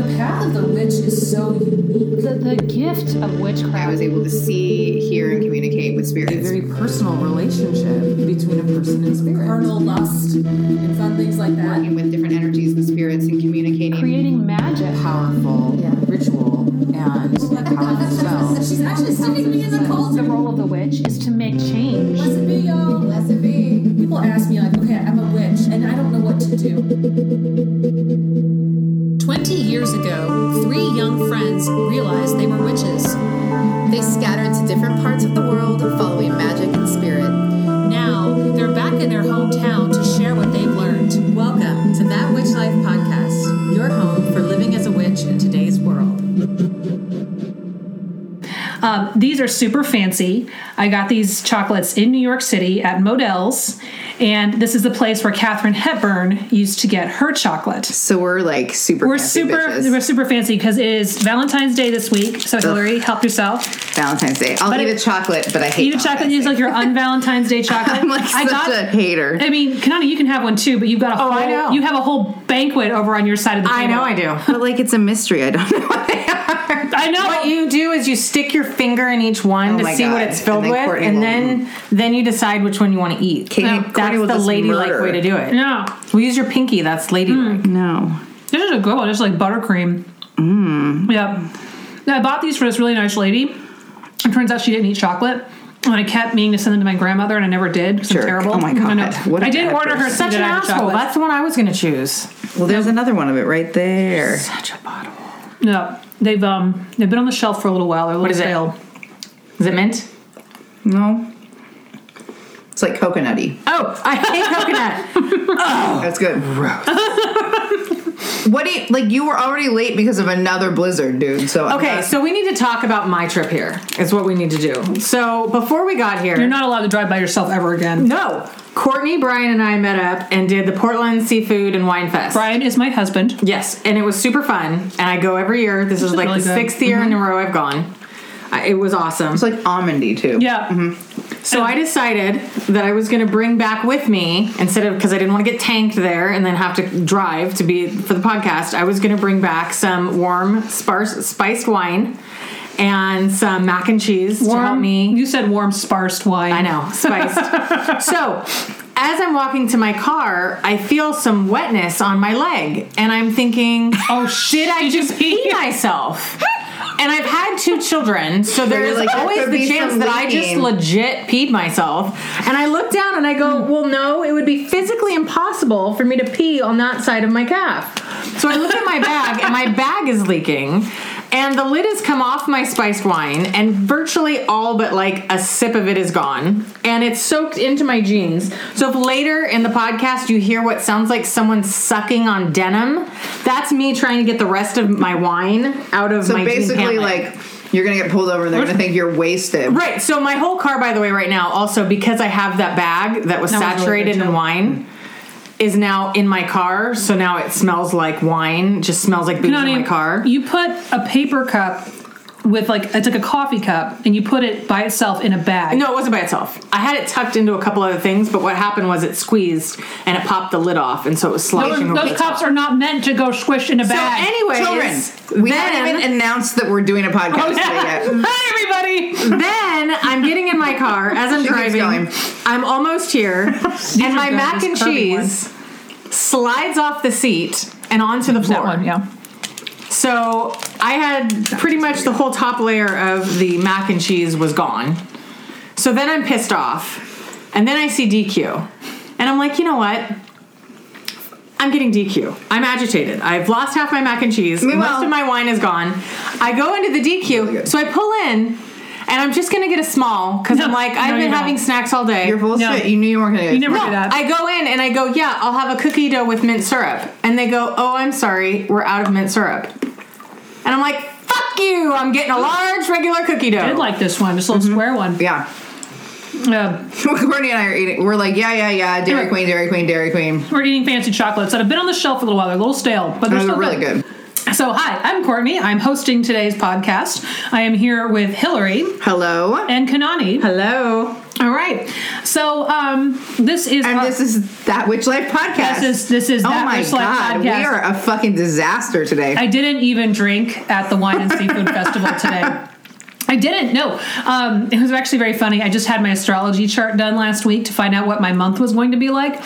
The path of the witch is so unique. The, the gift of witchcraft. I witchcraft. was able to see, hear, and communicate with spirits. A very personal relationship between a person and spirit. Carnal lust and fun things like that. Working with different energies and spirits and communicating. creating magic. Powerful ritual and powerful spell. She's actually sticking me in the cold. The role of the witch is to make change. Years ago, three young friends realized they were witches. They scattered to different parts of the world, following magic and spirit. Now, they're back in their hometown to share what they've learned. Welcome to That Witch Life podcast, your home for living as a witch in today's world. Um, these are super fancy. I got these chocolates in New York City at Mondel's, and this is the place where Katharine Hepburn used to get her chocolate. So we're like super. We're fancy super, bitches. we're super fancy because it is Valentine's Day this week. So Hilary, help yourself. Valentine's Day. I'll But eat it- a chocolate, but I hate Eat a chocolate. Valentine's It's like your un-Valentine's Day chocolate. I'm like I such got. a hater. I mean, Kanani, you can have one too, but you've got a oh, whole. Oh, I know. You have a whole banquet over on your side of the table. I know I do. But like it's a mystery. I don't know what they are. I know. What you do is you stick your finger in each one Oh to my see what it's filled And with, Courtney and then then you decide which one you want to eat. Courtney- That's Courtney will the just ladylike murder. way to do it. Yeah. We use your pinky. That's ladylike. No. This is a good one. It's like buttercream. Mm. Yeah. Now, I bought these for this really nice lady. It turns out she didn't eat chocolate. And I kept meaning to send them to my grandmother, and I never did because I'm terrible. Oh my I know. God. What a I did bad order her person. Such an that I had asshole. chocolate. That's the one I was going to choose. Well, there's another one of it right there. Such a bottle. No, they've um they've been on the shelf for a little while. They're a little is it? stale. Is it mint? No. It's like coconutty. Oh, I hate coconut. That's good. what do you like? You were already late because of another blizzard, dude. So I'm Okay, not- so we need to talk about my trip here. Is what we need to do. So before we got here, You're not allowed to drive by yourself ever again. No. Courtney, Brian, and I met up and did the Portland Seafood and Wine Fest. Brian is my husband. Yes, and it was super fun. And I go every year. This is like really the good. sixth year in a mm-hmm. row I've gone. I, it was awesome. it's like almondy too. Yeah. Mm-hmm. So I decided that I was going to bring back with me instead of because I didn't want to get tanked there and then have to drive to be for the podcast. I was going to bring back some warm, sparse, spiced wine and some mac and cheese to help me. You said warm, sparsed wine. I know, spiced. so, as I'm walking to my car, I feel some wetness on my leg, and I'm thinking, Oh, did I just pee myself? And I've had two children, so there's like, always the chance that I just legit peed myself. And I look down and I go, well, no, it would be physically impossible for me to pee on that side of my calf. So I look at my bag, and my bag is leaking. And the lid has come off my spiced wine, and virtually all but like a sip of it is gone. And it's soaked into my jeans. So if later in the podcast you hear what sounds like someone sucking on denim, that's me trying to get the rest of my wine out of So my jean basically, pant like you're gonna get pulled over and they're gonna think you're wasted. Right. So my whole car, by the way, right now, also because I have that bag that was That was really saturated good, in wine, is now in my car. So now it smells like wine. Just smells like booze in my car. You put a paper cup with like it's like a coffee cup, and you put it by itself in a bag. No, it wasn't by itself. I had it tucked into a couple other things, but what happened was it squeezed and it popped the lid off, and so it was those, over those the cups top. are not meant to go squish in a So, bag. anyways, Children, we then, haven't even announced that we're doing a podcast oh, today yet. Hi, everybody. then I'm getting in my car as I'm She keeps driving. going. I'm almost here, and my mac and curvy one. cheese slides off the seat and onto the That floor. one, yeah. So I had pretty much the whole top layer of the mac and cheese was gone. So then I'm pissed off. And then I see DQ. And I'm like, you know what? I'm getting DQ. I'm agitated. I've lost half my mac and cheese. Meanwhile- Most of my wine is gone. I go into the DQ. So I pull in and I'm just gonna get a small because No, I'm like, I've no, been having don't. snacks all day. You're full of No. You knew you weren't gonna get You it. never No, do that. I go in and I go, yeah, I'll have a cookie dough with mint syrup. And they go, oh, I'm sorry, we're out of mint syrup. And I'm like, fuck you, I'm getting a large regular cookie dough. I did like this one, this little square one. Yeah. Uh, Courtney and I are eating. We're like, yeah, yeah, yeah. Dairy Queen, Dairy Queen, Dairy Queen. we're eating fancy chocolates that have been on the shelf for a little while. They're a little stale, but they're Those still are really good. So, hi, I'm Courtney. I'm hosting today's podcast. I am here with Hilary Hello. and Kanani. Hello. All right. So, um, this is And this is that Witch Life podcast. This is- this is oh That my Witch Life god, podcast. we are a fucking disaster today. I didn't even drink at the Wine and Seafood Festival today. I didn't. No, um, it was actually very funny. I just had my astrology chart done last week to find out what my month was going to be like.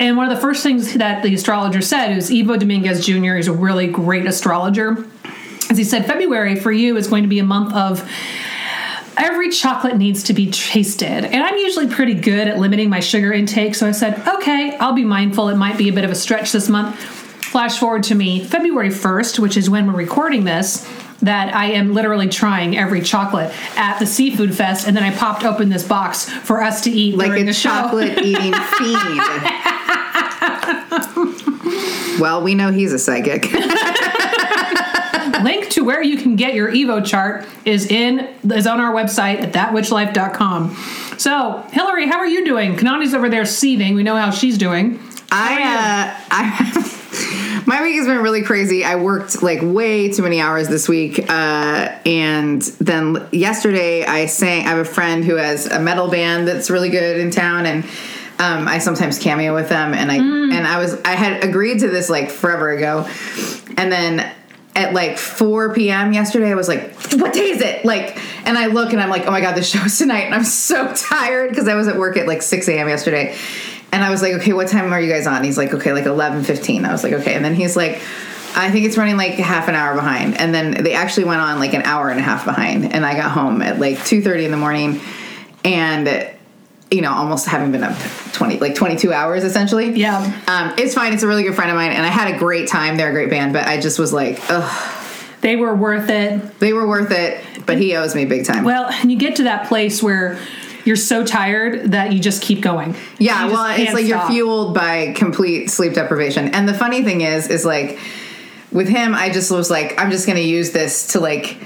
And one of the first things that the astrologer said is Ivo Dominguez Jr. is a really great astrologer. As he said, February for you is going to be a month of every chocolate needs to be tasted. And I'm usually pretty good at limiting my sugar intake. So I said, okay, I'll be mindful. It might be a bit of a stretch this month. Flash forward to me February 1st, which is when we're recording this. That I am literally trying every chocolate at the seafood fest, and then I popped open this box for us to eat like a the show. chocolate eating fiend. well, we know he's a psychic. Link to where you can get your Ivo chart is in is on our website at thatwitchlife.com. So, Hilary, how are you doing? Kanani's over there seething. We know how she's doing. I uh I my week has been really crazy. I worked like way too many hours this week. Uh and then yesterday I sang I have a friend who has a metal band that's really good in town and um, I sometimes cameo with them and I and I was I had agreed to this like forever ago. And then at like 4 p.m. yesterday, I was like, what day is it? Like, and I look and I'm like, oh my God, the show's tonight. And I'm so tired because I was at work at like 6 a.m. yesterday. And I was like, okay, what time are you guys on? He's like, okay, like 11.15. I was like, okay. And then he's like, I think it's running like half an hour behind. And then they actually went on like an hour and a half behind. And I got home at like 2.30 in the morning. And you know, almost having been up 20, like 22 hours essentially. Yeah. Um, it's fine. It's a really good friend of mine. And I had a great time. They're a great band. But I just was like, ugh, They were worth it. they were worth it. But he owes me big time. Well, and you get to that place where you're so tired that you just keep going. yeah, well, it's like stop. you're fueled by complete sleep deprivation. And the funny thing is, is like with him, I just was like, I'm just going to use this to like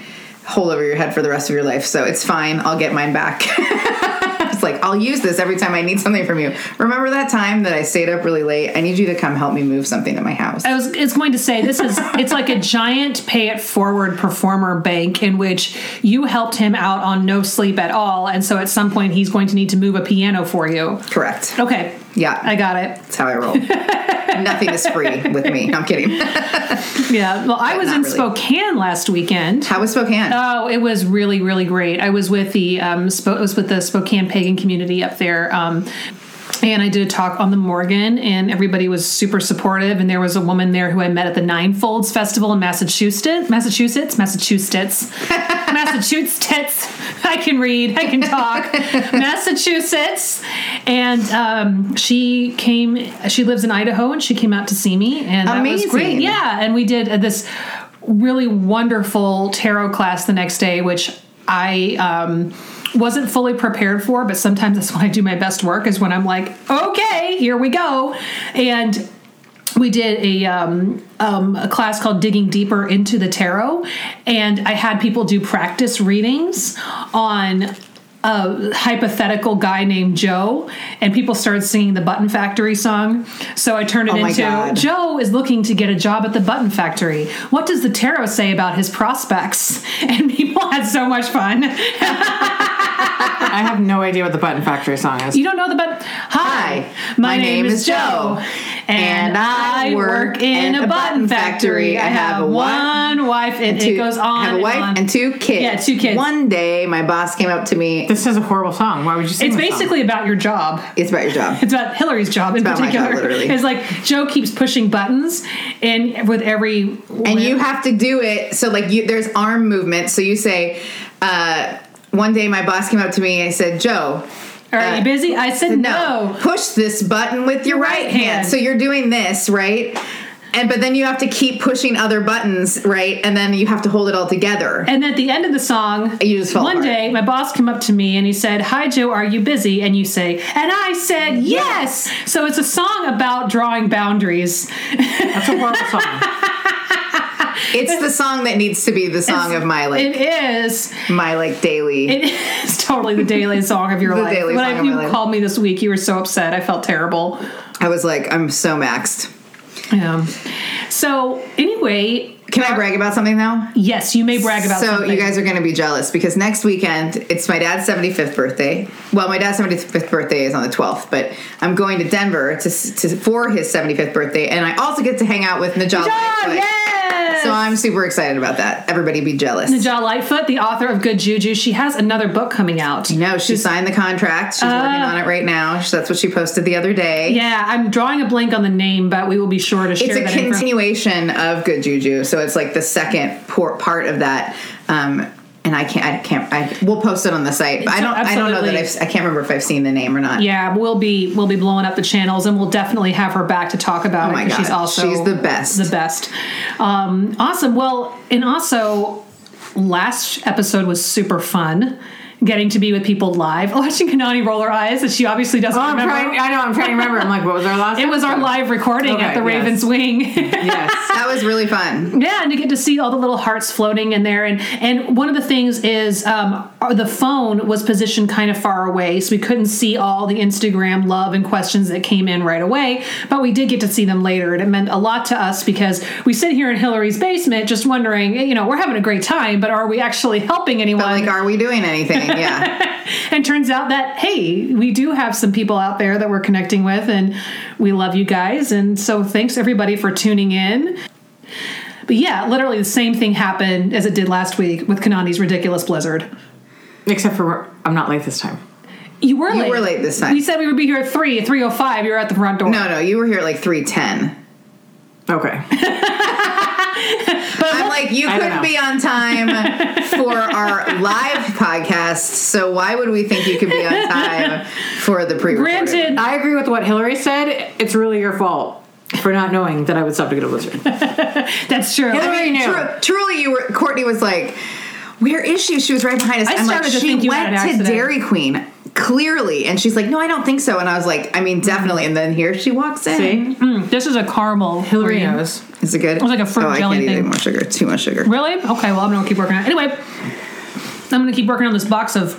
hold over your head for the rest of your life. So it's fine. I'll get mine back. it's like, I'll use this every time I need something from you. Remember that time that I stayed up really late? I need you to come help me move something at my house. I was it's going to say this is it's like a giant pay it forward performer bank in which you helped him out on no sleep at all and so at some point he's going to need to move a piano for you. Correct. Okay. Yeah. I got it. That's how I roll. Nothing is free with me. I'm kidding. Yeah. Well, I was in really. Spokane last weekend. How was Spokane? Oh, it was really, really great. I was with the um, I was with the Spokane pagan community up there. Um, and I did a talk on the Morrigan, and everybody was super supportive. And there was a woman there who I met at the Ninefolds Festival in Massachusetts, Massachusetts, Massachusetts, Massachusetts. I can read, I can talk, Massachusetts. And um, she came. She lives in Idaho, and she came out to see me, and that was great. Yeah, and we did uh, this really wonderful tarot class the next day, which I um, wasn't fully prepared for, but sometimes that's when I do my best work, is when I'm like, okay, here we go. And we did a, um, um, a class called Digging Deeper into the Tarot, and I had people do practice readings on a hypothetical guy named Joe, and people started singing the Button Factory song. So I turned it Oh into God. Joe is looking to get a job at the Button Factory. What does the tarot say about his prospects? And people had so much fun. I have no idea what the Button Factory song is. You don't know the button? Hi, my, name, is Joe, and I work in a button factory. I have one wife, and it Two- goes on. I have a wife on. and two kids. Yeah, two kids. One day, my boss came up to me. this is a horrible song. Why would you sing It's this song? basically about your job. It's about your job. It's about Hilary's job in about my particular. job, literally. It's like Joe keeps pushing buttons, and with every and you have to do it so like you there's arm movement so you say uh one day my boss came up to me and said joe Are uh, you busy? I said no. push this button with your right, right hand. hand. so you're doing this right and but then you have to keep pushing other buttons right and then you have to hold it all together And at the end of the song, You just fell one apart. day my boss came up to me and he said, "Hi Joe, are you busy?" And you say, and I said, "Yes." So it's a song about drawing boundaries. That's a horrible song. it's the song that needs to be the song of my like It is. my like daily It is totally the daily song of your The life. daily when song I- of you my life. called me this week, you were so upset. I felt terrible. i was like i'm so maxed Yeah. So anyway, Can I brag about something though? Yes, you may brag about so something. you guys are going to be jealous because next weekend it's my dad's 75th birthday. Well, my dad's 75th birthday is on the 12th, but I'm going to Denver to, to for his 75th birthday, and I also get to hang out with Najah. Najah, Lightfoot. Yes! So I'm super excited about that. Everybody be jealous. Najah Lightfoot, the author of Good Juju, she has another book coming out. No, she signed the contract. She's working on it right now. That's what she posted the other day. Uh. Yeah, I'm drawing a blank on the name, but we will be sure to share it's a continuation of Good Juju, so it's like the second part of that. Um, and I can't, I can't, I we'll post it on the site. But I don't, I don't know that I've, I can't remember if I've seen the name or not. Yeah, we'll be we'll be blowing up the channels, and we'll definitely have her back to talk about Oh it. my 'cause She's also she's the best. The best. Um, awesome. Well, and also last episode was super fun. Getting to be with people live, watching Kanani roll her eyes that she obviously doesn't Oh, I'm remember. trying, I know. I'm trying to remember. I'm like, what was our last? it was our live recording Okay, at the yes. Ravens Wing. Yes. That was really fun. Yeah, and to get to see all the little hearts floating in there, and and one of the things is um, the phone was positioned kind of far away, so we couldn't see all the Instagram love and questions that came in right away. But we did get to see them later, and it meant a lot to us because we sit here in Hilary's basement, just wondering, you know, we're having a great time, but are we actually helping anyone? But like, are we doing anything? Yeah. and turns out that hey we do have some people out there that we're connecting with and we love you guys and so thanks everybody for tuning in but yeah literally the same thing happened as it did last week with kanani's ridiculous blizzard Except for I'm not late this time. you were You late were late this time. we said we would be here at 3 at 305 you were at the front door no, no, you were here at like three ten. Okay. Like, you couldn't be on time for our live podcast, so why would we think you could be on time for the pre? granted I agree with what Hilary said. It's really your fault for not knowing that I would stop to get a blizzard. that's true Hilary knew. Tru- truly, you were. Courtney was like, "Where is she?" She was right behind us. I I'm like, started to she think you had went an to. Dairy Queen clearly, and she's like, "No, I don't think so." And I was like, "I mean, definitely." And then here she walks in. See? Mm, this is a caramel Hilary cream. knows. Is it good? It was like a fruit oh, jelly I can't eat thing. any more sugar. Too much sugar. really okay well i'm gonna keep working on it anyway i'm gonna keep working on this box of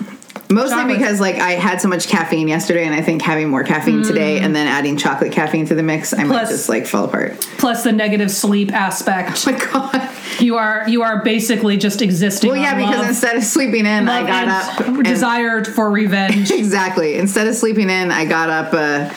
Mostly Chocolate. because like I had so much caffeine yesterday, and I think having more caffeine today, and then adding chocolate caffeine to the mix, I might Mm. Just like fall apart. plus the negative sleep aspect Oh my god. You are you are basically just existing. Well, yeah, because love, instead of sleeping in, I got up. and- desired for revenge. Exactly. Instead of sleeping in, I got up uh,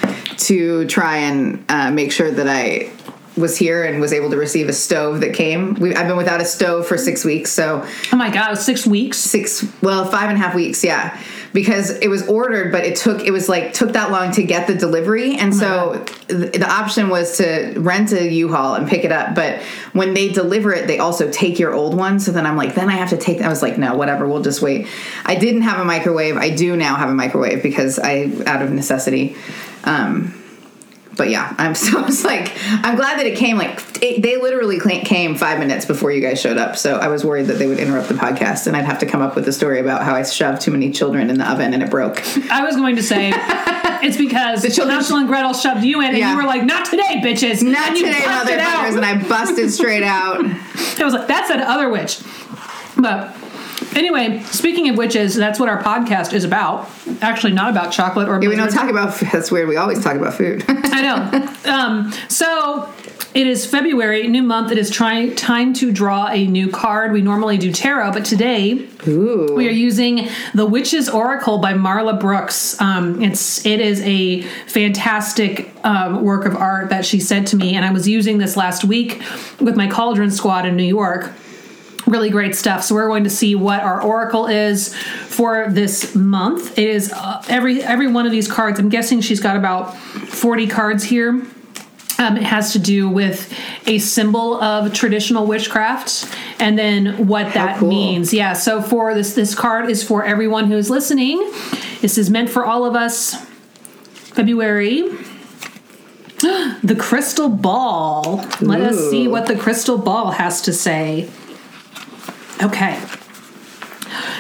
to try and uh, make sure that I was here and was able to receive a stove that came. We, I've been without a stove for six weeks, so oh my god, six weeks. six, well, five and a half weeks, yeah, because it was ordered, but it took it was like took that long to get the delivery, and so th- the option was to rent a U-Haul and pick it up. But when they deliver it, they also take your old one. So then I'm like, then I have to take. I was like, no, whatever, we'll just wait. I didn't have a microwave. I do now have a microwave because I out of necessity. Um, but yeah, I'm so I was like, I'm glad that it came. Like it, they literally came five minutes before you guys showed up. So I was worried that they would interrupt the podcast, and I'd have to come up with a story about how I shoved too many children in the oven and it broke. I was going to say it's because the children- Hansel and Gretel shoved you in, and Yeah. you were like, "Not today, bitches!" Not and today, motherfuckers, and I busted straight out. I was like, "That's that other witch." But anyway, speaking of witches, that's what our podcast is about. Actually, not about chocolate or. Yeah, we don't talk about. That's weird. We always talk about food. I know. Um, so it is February, new month. It is trying time to draw a new card. We normally do tarot, but today Ooh. we are using the Witch's Oracle by Marla Brooks. Um, it's it is a fantastic um, work of art that she sent to me, and I was using this last week with my Cauldron Squad in New York really great stuff. So we're going to see what our oracle is for this month. It is uh, every every one of these cards. I'm guessing she's got about 40 cards here. Um, it has to do with a symbol of traditional witchcraft and then what that cool. means. Yeah. So for this this card is for everyone who's listening. This is meant for all of us. February. The crystal ball. Let us see what the crystal ball has to say. Okay.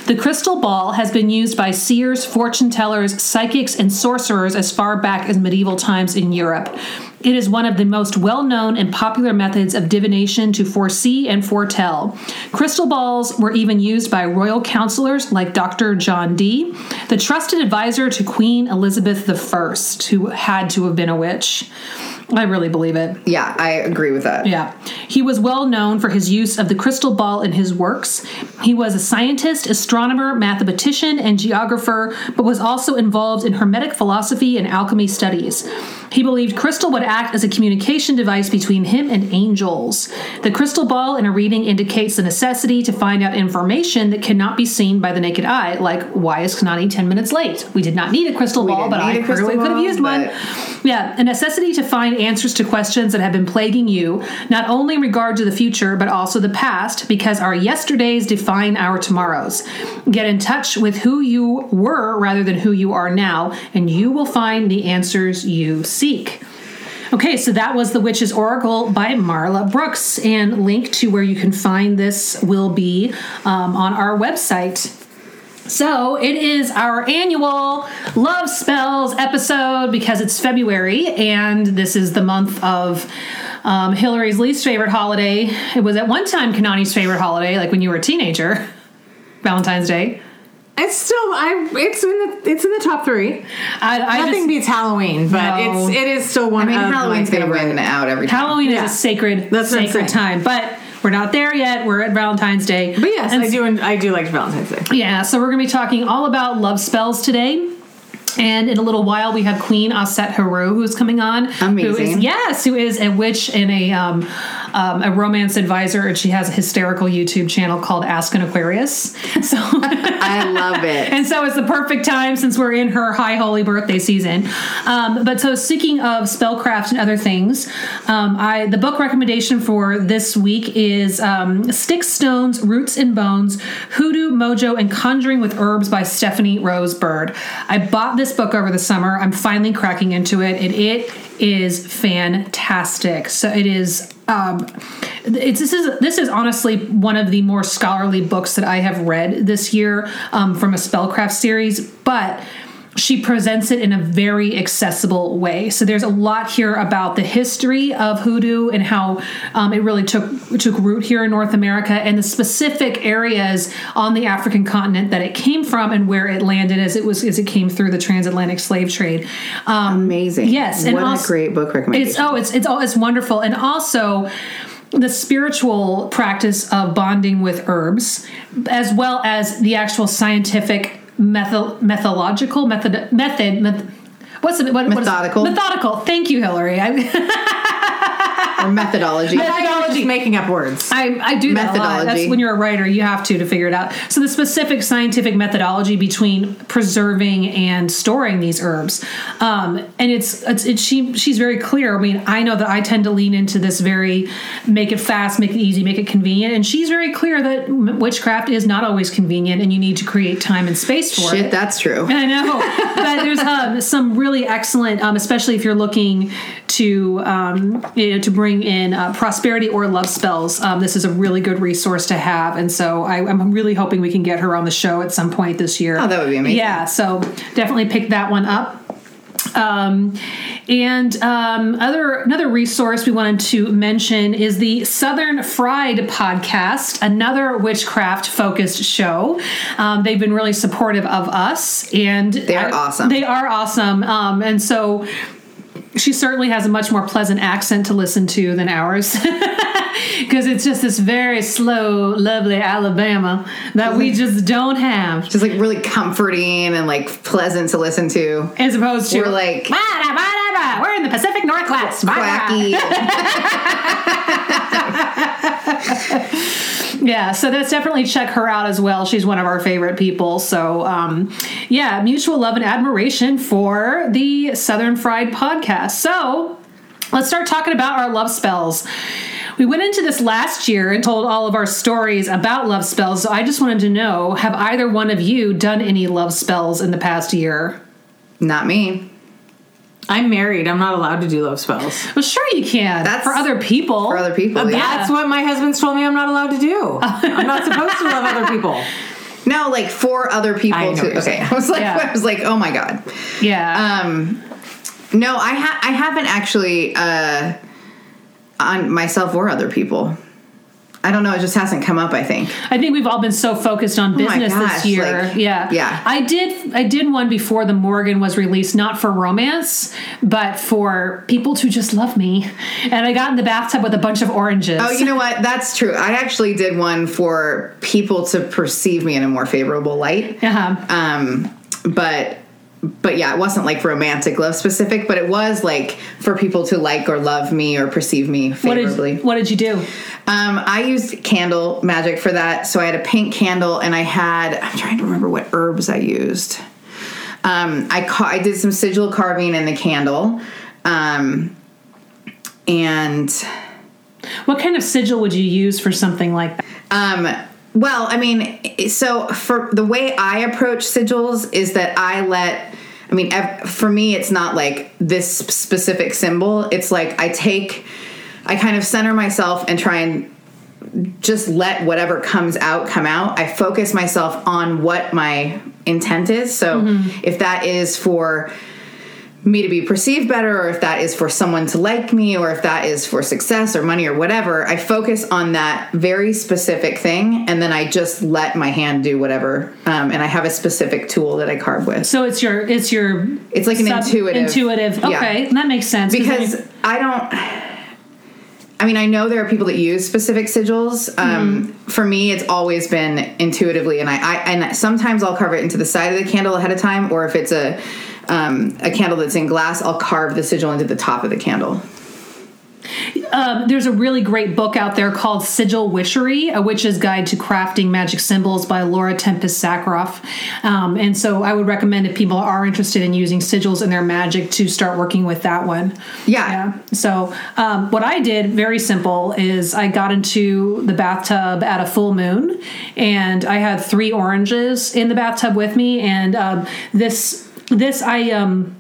The crystal ball has been used by seers, fortune tellers, psychics, and sorcerers as far back as medieval times in Europe. It is one of the most well known and popular methods of divination to foresee and foretell. Crystal balls were even used by royal counselors like Dr. John Dee, the trusted advisor to Queen Elizabeth I, who had to have been a witch. I really believe it. Yeah, I agree with that. Yeah. He was well known for his use of the crystal ball in his works. He was a scientist, astronomer, mathematician, and geographer, but was also involved in Hermetic philosophy and alchemy studies. He believed crystal would act as a communication device between him and angels. The crystal ball in a reading indicates the necessity to find out information that cannot be seen by the naked eye, like why is Kanani 10 minutes late? We did not need a crystal ball, but I I a crystal clearly could have used one. Yeah, a necessity to find answers to questions that have been plaguing you, not only in regard to the future, but also the past, because our yesterdays define our tomorrows. Get in touch with who you were rather than who you are now, and you will find the answers you seek. Okay, so that was The Witch's Oracle by Marla Brooks, and link to where you can find this will be um, on our website. So it is our annual Love Spells episode because it's February and this is the month of um, Hilary's least favorite holiday. It was at one time Kanani's favorite holiday, like when you were a teenager, Valentine's Day. It's still I. It's in the it's in the top three. I, I Nothing just, beats Halloween, but No. it's it is still one. I mean, of Halloween's gonna win out every time. Halloween Yeah. is a sacred, That's sacred time, but we're not there yet. We're at Valentine's Day. But yes, And I do. I do like Valentine's Day. Yeah, so we're going to be talking all about love spells today. And in a little while, we have Queen Auset-Heru who's coming on. Who is, Amazing. yes, who is a witch and a um, um, a romance advisor, and she has a hysterical YouTube channel called Ask an Aquarius. So, I love it. and so it's the perfect time since we're in her high holy birthday season. Um, but so speaking of spellcraft and other things, um, I the book recommendation for this week is um, Sticks, Stones, Roots and Bones: Hoodoo, Mojo, and Conjuring with Herbs by Stephanie Rose Bird. I bought this book over the summer. I'm finally cracking into it, and it is fantastic. So it is. Um, it's this is this is honestly one of the more scholarly books that I have read this year um, from a spellcraft series, but she presents it in a very accessible way. So there's a lot here about the history of hoodoo and how um, it really took took root here in North America and the specific areas on the African continent that it came from and where it landed as it was as it came through the transatlantic slave trade. Um, Amazing. Yes, and what also- a great book recommendation. it's oh, it's it's oh, it's wonderful, and also the spiritual practice of bonding with herbs, as well as the actual scientific method, methodological method method. meth- What's the what, Methodical. methodical. Thank you, Hilary. I, or methodology. I'm just making up words. I, I do that a lot. Methodology. That's when you're a writer, you have to to figure it out. So the specific scientific methodology between preserving and storing these herbs, um, and it's it's, it's she she's very clear. I mean, I know that I tend to lean into this very make it fast, make it easy, make it convenient, and she's very clear that witchcraft is not always convenient, and you need to create time and space for Shit, it. that's true. I know, but there's um, some really excellent, um, especially if you're looking to um, you know to bring in uh, prosperity or love spells. Um, this is a really good resource to have, and so I, I'm really hoping we can get her on the show at some point this year. Oh, that would be amazing. Yeah, so definitely pick that one up. Um, and um, other another resource we wanted to mention is the Southern Fried podcast, another witchcraft focused show. Um, they've been really supportive of us, and They are awesome. They are awesome, um, and so she certainly has a much more pleasant accent to listen to than ours. Because it's just this very slow, lovely Alabama that we just don't have, Just like really comforting and like pleasant to listen to. as opposed to We're like Bada, bada, bada. We're in the Pacific Northwest. Quacky. Yeah, so that's definitely check her out as well. She's one of our favorite people. So, um, yeah, mutual love and admiration for the Southern Fried podcast. So, let's start talking about our love spells. We went into this last year and told all of our stories about love spells. So, I just wanted to know have either one of you done any love spells in the past year? Not me. I'm married. I'm not allowed to do love spells. Well, sure you can. That's for other people. For other people. yeah. That's what my husband's told me I'm not allowed to do. I'm not supposed to love other people. No, like for other people I know what to okay. I was like Yeah. I was like, oh my god. Yeah. Um no, I ha- I haven't actually uh on myself or other people. I don't know. It just hasn't come up. I think. I think we've all been so focused on Oh business gosh, this year. like, yeah. yeah. I did I did one before the Morrigan was released, not for romance, but for people to just love me. And I got in the bathtub with a bunch of oranges. Oh, you know what? That's true. I actually did one for people to perceive me in a more favorable light. uh-huh. Um, but but yeah, it wasn't like romantic love specific, but it was like for people to like or love me or perceive me what favorably. did what did you do? Um, I used candle magic for that. So I had a pink candle and I had, I'm trying to remember what herbs I used. Um, I, ca- I did some sigil carving in the candle. Um, and What kind of sigil would you use for something like that? Um, well, I mean, so for the way I approach sigils is that I let, I mean, for me, it's not like this specific symbol. It's like I take, I kind of center myself and try and just let whatever comes out come out. I focus myself on what my intent is. So mm-hmm. if that is for me to be perceived better, or if that is for someone to like me, or if that is for success or money or whatever, I focus on that very specific thing, and then I just let my hand do whatever. Um, and I have a specific tool that I carve with So it's your it's your It's like an intuitive- intuitive. yeah. Okay, that makes sense because I don't. I mean, I know there are people that use specific sigils. Um, For me, it's always been intuitively, and I, I and sometimes I'll carve it into the side of the candle ahead of time, or if it's a um, a candle that's in glass, I'll carve the sigil into the top of the candle. um, there's a really great book out there called Sigil Witchery, A Witch's Guide to Crafting Magic Symbols by Laura Tempest Zakroff. Um, and so I would recommend if people are interested in using sigils in their magic to start working with that one. Yeah. Yeah. So um, what I did, very simple, is I got into the bathtub at a full moon, and I had three oranges in the bathtub with me, and um, this this I um.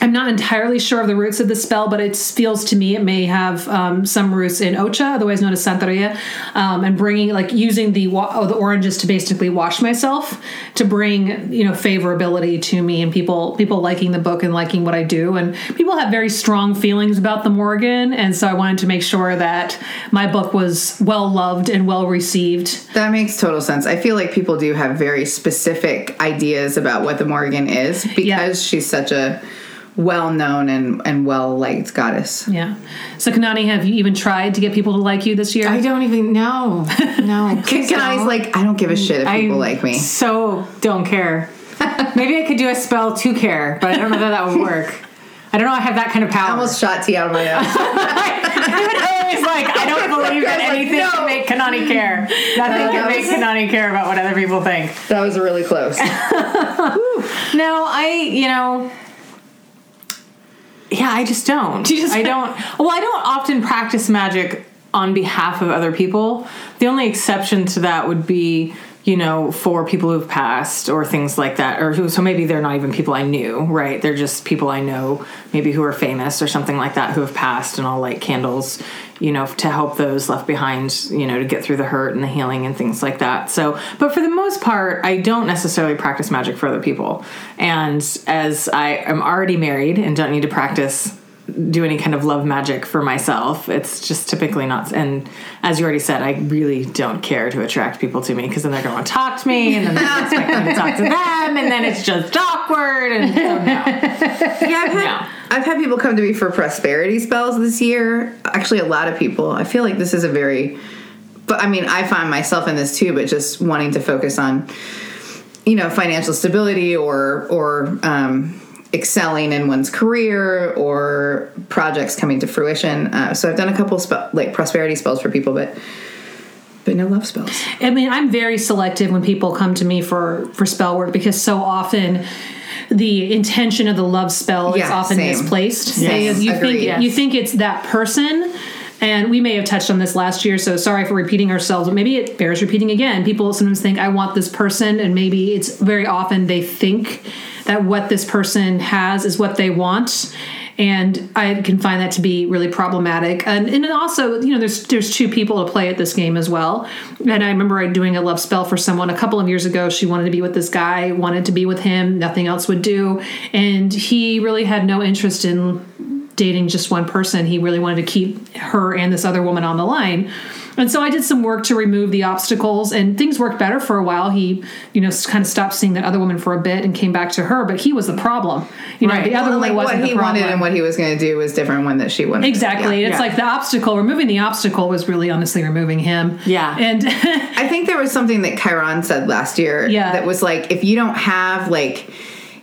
I'm not entirely sure of the roots of the spell, but it feels to me it may have um, some roots in Ocha, otherwise known as Santeria, um, and bringing like using the wa- oh, the oranges to basically wash myself to bring you know favorability to me and people people liking the book and liking what I do, and people have very strong feelings about the Morrigan, and so I wanted to make sure that my book was well loved and well received. That makes total sense. I feel like people do have very specific ideas about what the Morrigan is because Yeah. she's such a well known and, and well liked goddess. Yeah. So Kanani, have you even tried to get people to like you this year? I don't even know. No. Can, can like I don't give a shit if people I like me. So don't care. Maybe I could do a spell to care, but I don't know that that would work. I don't know. I have that kind of power. I almost shot tea out of my nose. always like I don't believe that I was like, anything no. can make Kanani care. Nothing can make Kanani care about what other people think. that was really close. No, I you know. Yeah, I just don't. You just- I don't. Well, I don't often practice magic on behalf of other people. The only exception to that would be, you know, for people who've passed or things like that, or who. So maybe they're not even people I knew, right? They're just people I know, maybe who are famous or something like that, who have passed, and I'll light candles, you know, to help those left behind, you know, to get through the hurt and the healing and things like that. So, but for the most part, I don't necessarily practice magic for other people. And as I am already married and don't need to practice do any kind of love magic for myself. It's just typically not. And as you already said, I really don't care to attract people to me because then they're going to talk to me, and then they're expecting to talk to them, and then it's just awkward. And so no, Yeah, I've had, No. I've had people come to me for prosperity spells this year. Actually, a lot of people. I feel like this is a very, but I mean, I find myself in this too. But just wanting to focus on, you know, financial stability or or um, excelling in one's career or projects coming to fruition. Uh, so I've done a couple spell like prosperity spells for people, but but no love spells. I mean, I'm very selective when people come to me for for spell work because so often the intention of the love spell is often same. misplaced. Yes, you agreed. think Yes. you think it's that person. And we may have touched on this last year, so sorry for repeating ourselves, but maybe it bears repeating again. People sometimes think, I want this person, and maybe it's very often they think that what this person has is what they want. And I can find that to be really problematic. And, and also, you know, there's there's two people to play at this game as well. And I remember doing a love spell for someone a couple of years ago. She wanted to be with this guy, wanted to be with him, nothing else would do. And he really had no interest in dating just one person. He really wanted to keep her and this other woman on the line. And so I did some work to remove the obstacles, and things worked better for a while. He, you know, kind of stopped seeing that other woman for a bit and came back to her, but he was the problem. You know, Right. the other Well, woman like wasn't what he wanted and what he was going to do was different one that she wanted. Exactly. Yeah. It's Yeah. like the obstacle, removing the obstacle was really honestly removing him. Yeah. And I think there was something that Chiron said last year Yeah. that was like, if you don't have like,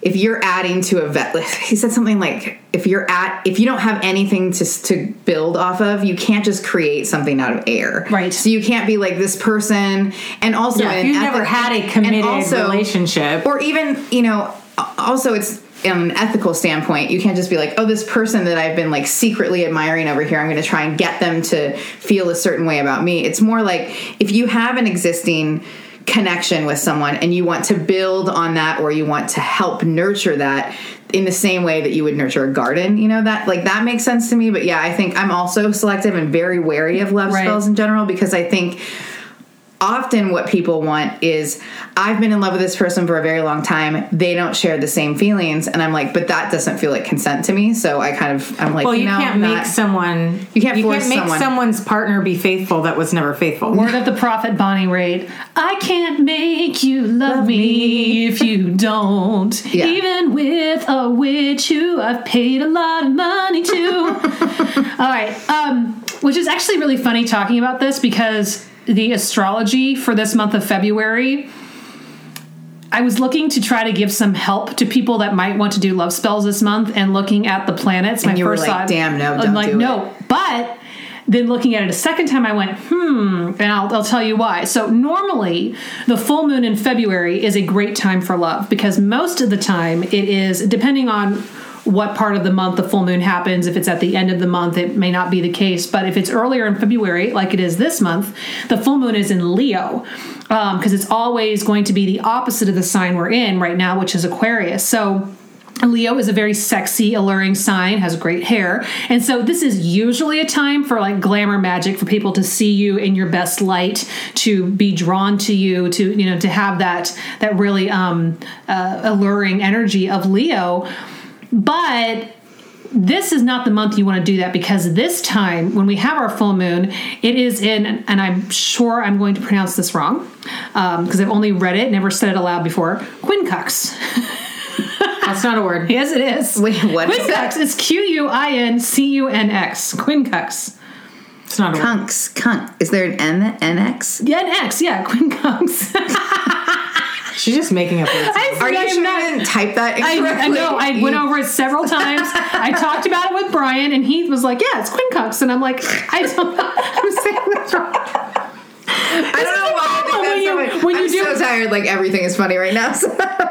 if you're adding to a vet, he said something like, if you're at, if you don't have anything to to build off of, you can't just create something out of air. Right. So you can't be like this person, and also Yeah, if you've ethic- never had a committed also- relationship. or even you know, also it's. An ethical standpoint, you can't just be like, "Oh, this person that I've been like secretly admiring over here, I'm going to try and get them to feel a certain way about me." It's more like if you have an existing connection with someone and you want to build on that or you want to help nurture that in the same way that you would nurture a garden, you know, that like that makes sense to me. But yeah, I think I'm also selective and very wary of love Right. spells in general because I think often what people want is I've been in love with this person for a very long time. They don't share the same feelings, and I'm like, but that doesn't feel like consent to me. So I kind of I'm like, well, you no, can't not- make someone. You can't force make someone. someone's partner be faithful that was never faithful. Word of the prophet Bonnie Raitt. I can't make you love, me, if you don't. Yeah. Even with a witch who I've paid a lot of money to. All right. Um, which is actually really funny talking about this because the astrology for this month of February. I was looking to try to give some help to people that might want to do love spells this month, and looking at the planets. And my you were first like, thought, "Damn, no, I'm like, no, but then looking at it a second time, I went, hmm, and I'll, I'll tell you why. So, normally, the full moon in February is a great time for love because most of the time it is, depending on what part of the month the full moon happens, if it's at the end of the month, it may not be the case. But if it's earlier in February, like it is this month, the full moon is in Leo because it's always going to be the opposite of the sign we're in right now, which is Aquarius. So, Leo is a very sexy, alluring sign, has great hair. And so this is usually a time for like glamour magic for people to see you in your best light, to be drawn to you, to you know, to have that that really um uh, alluring energy of Leo. But this is not the month you want to do that because this time when we have our full moon it is in and i'm sure i'm going to pronounce this wrong um, because i've only read it never said it aloud before quincux That's not a word. Yes, it is. Wait, what is Quincux. that? It's Q U I N C U N X. Quincux. It's not a word. Kunks, kunk. Is there an N NX? Yeah, an X. Yeah, Quincux. She's just making up words. Are you sure you didn't type that I, incorrectly? I know. I went over it several times. I talked about it with Brian, and he was like, "Yeah, it's Quincux," and I'm like, "I don't. I'm saying this wrong." I don't know why. I think problem that's when you- funny. when you I'm do- so tired. Like everything is funny right now.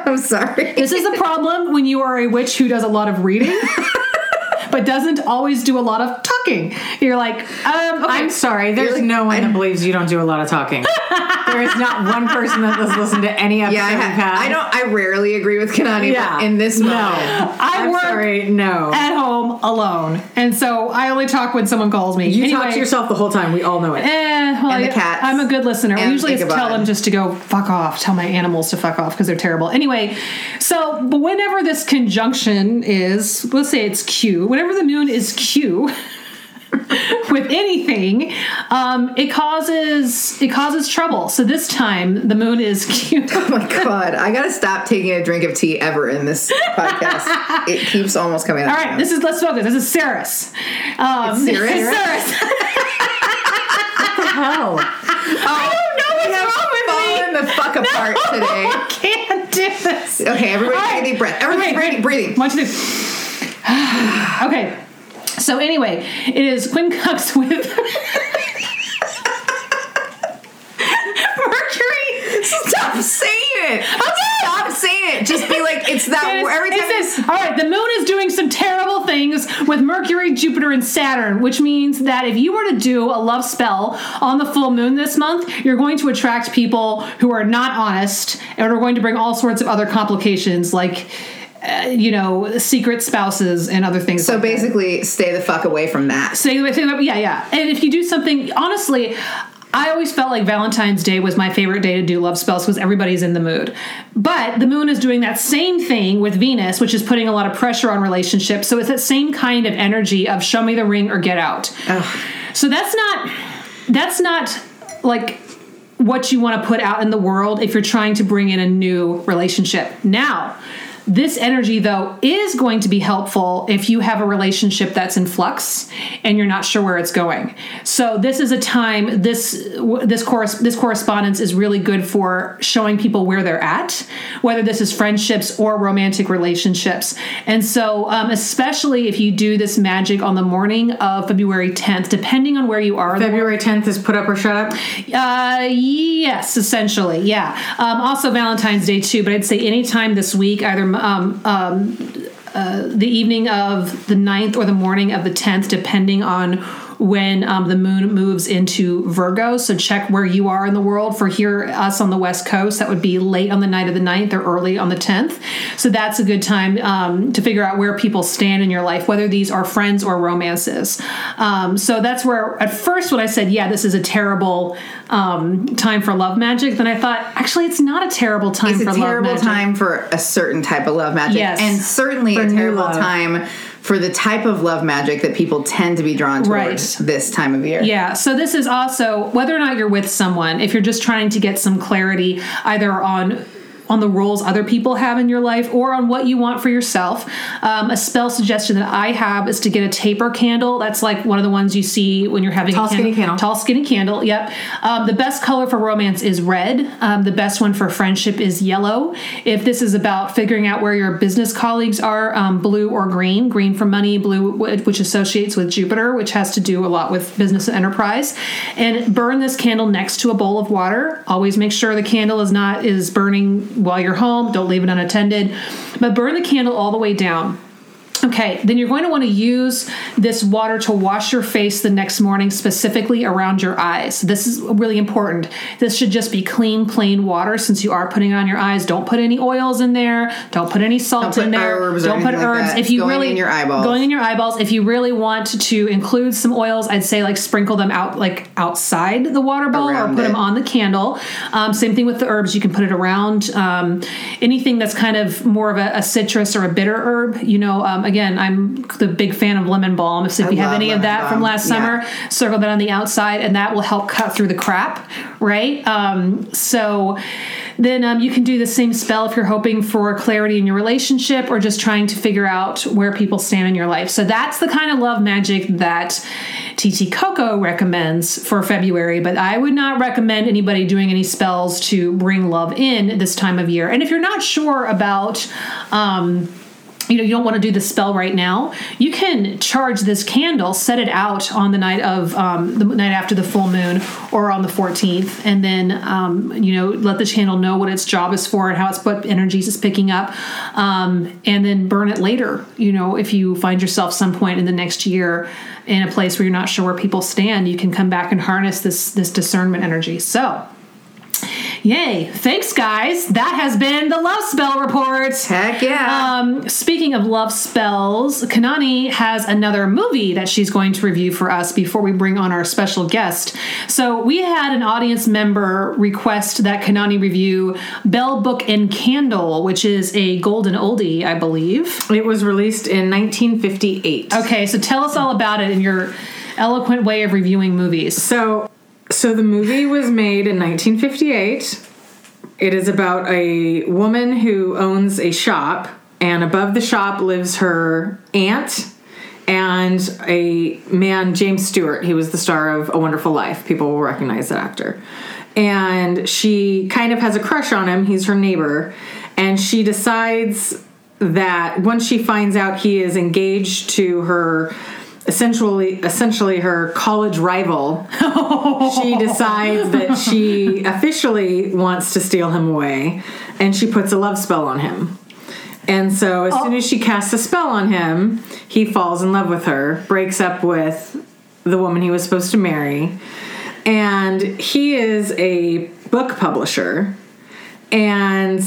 So I'm sorry. This is the problem when you are a witch who does a lot of reading, but doesn't always do a lot of talking. You're like, um, okay. I'm sorry. There's Really? no one I- that believes you don't do a lot of talking. there is not one person that has listened to any episode Yeah, I, ha- I don't. I rarely agree with Kanani. Yeah. but in this no. moment, I I'm work sorry. No. at home alone, and so I only talk when someone calls me. You Anyway, talk to yourself the whole time. We all know it. Eh, well, And the I- cats. I'm a good listener. Usually, tell them just to go fuck off. Tell my animals to fuck off because they're terrible. Anyway, so but whenever this conjunction is, let's say it's Q. Whenever the moon is Q. with anything um, it causes it causes trouble so this time the moon is Q. oh my god, I gotta stop taking a drink of tea ever in this podcast. it keeps almost coming out. all right this is let's focus this is Ceres um, It's Ceres? Ceres. Hell. I don't know what's wrong with me the fuck apart today. I can't do this Okay, everybody All take a deep breath. Everybody Okay, breathing, breathing. One, two, three. okay. So anyway, it is quincux with Mercury. Stop saying it. Stop saying it. Just be like it's that. It is- every it says- all right, the moon is doing some terrible things with Mercury, Jupiter, and Saturn, which means that if you were to do a love spell on the full moon this month, you're going to attract people who are not honest and are going to bring all sorts of other complications like. Uh, you know, secret spouses and other things. so like that. basically, stay the fuck away from that. So you- yeah, yeah. And if you do something, honestly, I always felt like Valentine's Day was my favorite day to do love spells because everybody's in the mood. But the moon is doing that same thing with Venus, which is putting a lot of pressure on relationships. So it's that same kind of energy of show me the ring or get out. So that's not that's not like what you want to put out in the world if you're trying to bring in a new relationship. Now, this energy, though, is going to be helpful if you have a relationship that's in flux and you're not sure where it's going. So this is a time. This this course this correspondence is really good for showing people where they're at, whether this is friendships or romantic relationships. And so, um, especially if you do this magic on the morning of February 10th, depending on where you are, February 10th is put up or shut up. uh, yes, essentially, yeah. Um, also Valentine's Day too, but I'd say anytime this week, either um, um, uh, the evening of the 9th or the morning of the 10th, depending on when um, the moon moves into Virgo. So check where you are in the world. For here, us on the West Coast, that would be late on the night of the 9th or early on the 10th. So that's a good time um, to figure out where people stand in your life, whether these are friends or romances. Um, so that's where, at first, when I said, yeah, this is a terrible um, time for love magic, then I thought, actually, it's not a terrible time It's for a terrible time for a certain type of love magic, Yes. and certainly For a terrible love. time for the type of love magic that people tend to be drawn towards Right. this time of year. Yeah, so this is also whether or not you're with someone, if you're just trying to get some clarity either on on the roles other people have in your life or on what you want for yourself. Um, a spell suggestion that I have is to get a taper candle. That's like one of the ones you see when you're having Tall, a candle. skinny candle. Tall skinny candle. Yep. Um, the best color for romance is red. Um, the best one for friendship is yellow. If this is about figuring out where your business colleagues are, um, blue or green. Green for money, blue which associates with Jupiter, which has to do a lot with business and enterprise. And burn this candle next to a bowl of water. Always make sure the candle is not is burning while you're home. Don't leave it unattended. But burn the candle all the way down. Okay, then you're going to want to use this water to wash your face the next morning, specifically around your eyes. This is really important. This should just be clean, plain water since you are putting it on your eyes. Don't put any oils in there. Don't put any salt Don't in there. Don't put like herbs. if you Going really in your eyeballs. going in your eyeballs. If you really want to include some oils, I'd say like sprinkle them out like outside the water bowl Around or put it. them on the candle. Um, same thing with the herbs. You can put it around um, anything that's kind of more of a, a citrus or a bitter herb. You know, um, again, I'm the big fan of lemon balm. So if you have any of that from balm. last Yeah. summer, circle that on the outside, and that will help cut through the crap, right? Um, so then um, you can do the same spell if you're hoping for clarity in your relationship or just trying to figure out where people stand in your life. So that's the kind of love magic that TT Coco recommends for February, but I would not recommend anybody doing any spells to bring love in this time of year. And if you're not sure about, um, you know you don't want to do the spell right now. You can charge this candle set it out on the night of um, the night after the full moon or on the 14th and then um, you know let the candle know what its job is for and how it's what energies it's picking up um, and then burn it later you know if you find yourself some point in the next year in a place where you're not sure where people stand you can come back and harness this this discernment energy. So Yay. Thanks, guys. That has been the Love Spell Report. Heck yeah. Um, speaking of love spells, Kanani has another movie that she's going to review for us before we bring on our special guest. So we had an audience member request that Kanani review Bell Book and Candle, which is a golden oldie, I believe. It was released in 1958. Okay, so tell us all about it in your eloquent way of reviewing movies. So, so the movie was made in 1958. It is about a woman who owns a shop, and above the shop lives her aunt and a man, James Stewart. He was the star of A Wonderful Life. People will recognize that actor. And she kind of has a crush on him. He's her neighbor, and she decides that once she finds out he is engaged to her essentially essentially her college rival. She decides that she officially wants to steal him away and she puts a love spell on him. And so as soon as she casts a spell on him he falls in love with her breaks up with the woman he was supposed to marry and he is a book publisher. And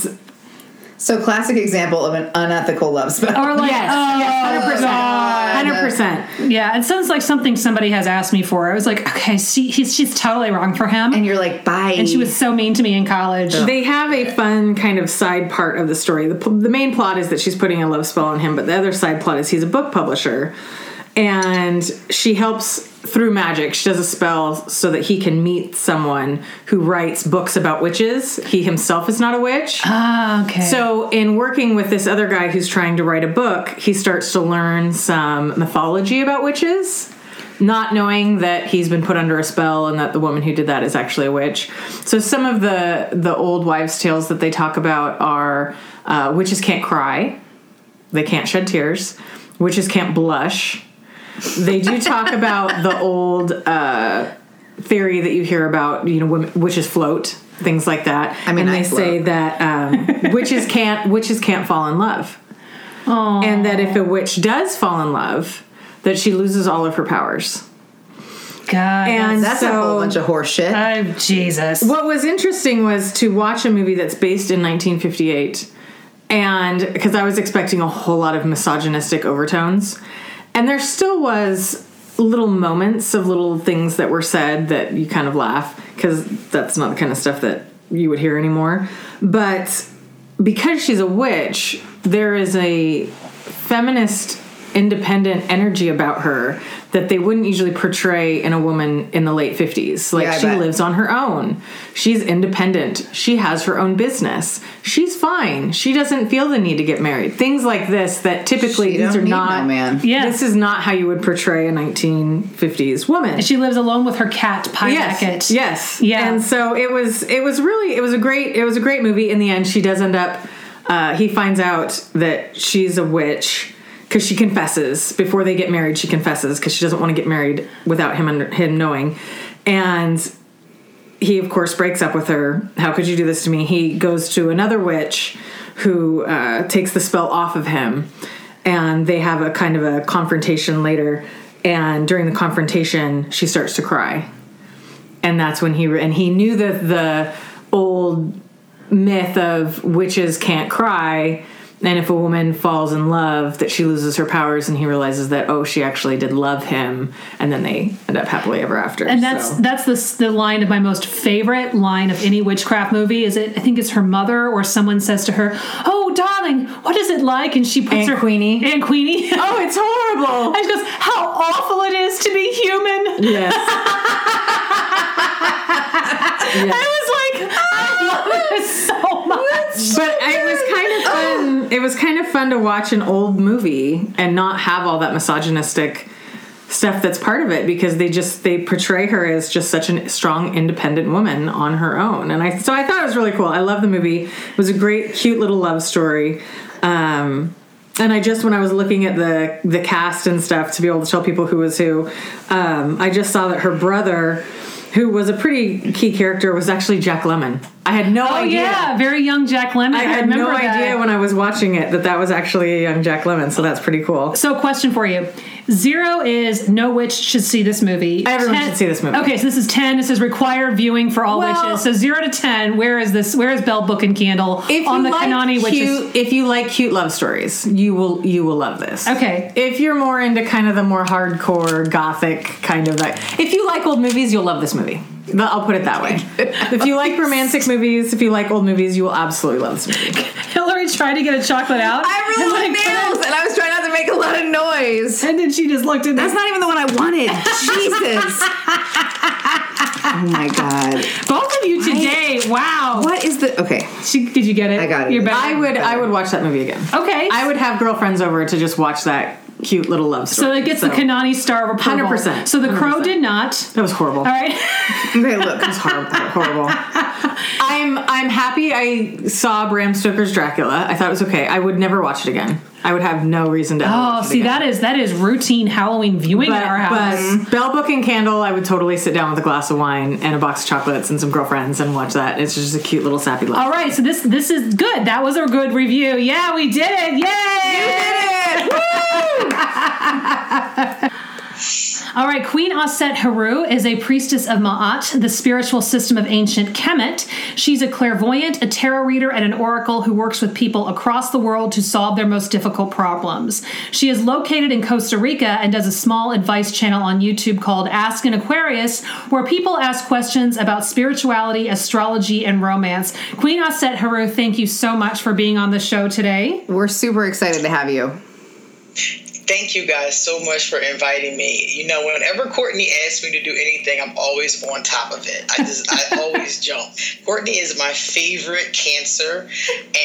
so classic example of an unethical love spell. Or like, yes, oh, yes, 100%. 100%. Yeah, it sounds like something somebody has asked me for. I was like, okay, she, he's, she's totally wrong for him. and you're like, bye. And she was so mean to me in college. They have a fun kind of side part of the story. The, the main plot is that she's putting a love spell on him, but the other side plot is he's a book publisher. And she helps through magic. She does a spell so that he can meet someone who writes books about witches. He himself is not a witch. Ah, okay. So, in working with this other guy who's trying to write a book, he starts to learn some mythology about witches, not knowing that he's been put under a spell and that the woman who did that is actually a witch. So, some of the the old wives' tales that they talk about are uh, witches can't cry, they can't shed tears, witches can't blush. They do talk about the old uh, theory that you hear about, you know, women, witches float, things like that. I mean, and I they say that um, witches can't witches can't fall in love, and that if a witch does fall in love, that she loses all of her powers. God. And That's so, a whole bunch of horseshit. oh, Jesus. what was interesting was to watch a movie that's based in 1958 and because i was expecting a whole lot of misogynistic overtones and there still was little moments of little things that were said that you kind of laugh because that's not the kind of stuff that you would hear anymore. But because she's a witch there is a feminist independent energy about her that they wouldn't usually portray in a woman in the late 50s like Yeah, she bet. lives on her own. She's independent. She has her own business. She's fine. She doesn't feel the need to get married. Things like this that typically She these are not no man. Yeah. this is not how you would portray a 1950s woman. She lives alone with her cat, Pie yes. Beckett. yes. Yeah. and so it was it was really it was a great it was a great movie. In the end she does end up uh, he finds out that she's a witch because she confesses. Before they get married she confesses because she doesn't want to get married without him under, him knowing. And he of course breaks up with her. How could you do this to me? He goes to another witch who uh, takes the spell off of him. And they have a kind of a confrontation later. And during the confrontation she starts to cry. And that's when he and he knew that the old myth of witches can't cry and if a woman falls in love that she loses her powers and he realizes that oh she actually did love him and then they end up happily ever after And that's So- that's the the line of my most favorite line of any witchcraft movie. Is it? I think it's her mother or someone says to her, "Oh, darling, what is it like?" And she puts Aunt her Queenie. Aunt Queenie. oh it's horrible And she goes, "How awful it is to be human." yes I was like, I love this so much. but it was kind of fun. It was kind of fun to watch an old movie and not have all that misogynistic stuff that's part of it because they just they portray her as just such a strong independent woman on her own. And i so i thought it was really cool. I love the movie. It was a great cute little love story. Um and I just when I was looking at the the cast and stuff to be able to tell people who was who, um, I just saw that her brother, who was a pretty key character, was actually Jack Lemmon. I had no Oh idea. yeah, very young Jack Lemmon. I I, had no that. idea when I was watching it that that was actually a young Jack Lemmon, so that's pretty cool. So, question for you: Zero is no witch should see this movie. Everyone should see this movie. Okay, so this is ten. This is required viewing for all Well- witches. So zero to ten. Where is this? Where is Bell Book and Candle If on the like Kanani cute, witches? if you like cute love stories, you will you will love this. Okay. If you're more into kind of the more hardcore gothic kind of that, if you like old movies, you'll love this movie. But I'll put it that way. if you like romantic movies, if you like old movies, you will absolutely love this movie. Hilary tried to get a chocolate out. I really like nails, and I was trying not to make a lot of noise. And then she just looked at That's not even the one I wanted. Jesus. Oh my god. both of you today. Wow. What is the okay? She, did you get it? I got it. You're better. I would I would watch that movie again. Okay. I would have girlfriends over to just watch that cute little love story. so it gets the Kanani star of approval. 100%. So the crow 100%. did not. That was horrible. All right. Okay, look. It was horrible. horrible. I'm I'm happy I saw Bram Stoker's Dracula. I thought it was okay. I would never watch it again. I would have no reason to. Oh, watch it see, again. that is that is routine Halloween viewing But, at our house. but Bell Book and Candle, I would totally sit down with a glass of wine and a box of chocolates and some girlfriends and watch that. It's just a cute little sappy love. All right, so this this is good. That was a good review. Yeah, we did it. Yay! All right, Queen Auset-Heru is a priestess of Ma'at, the spiritual system of ancient Kemet. She's a clairvoyant, a tarot reader, and an oracle who works with people across the world to solve their most difficult problems. She is located in Costa Rica and does a small advice channel on YouTube called Ask an Aquarius, where people ask questions about spirituality, astrology, and romance. Queen Auset-Heru, thank you so much for being on the show today. We're super excited to have you. Thank you guys so much for inviting me. You know, whenever Courtney asks me to do anything, I'm always on top of it. I just, I always jump. Courtney is my favorite Cancer,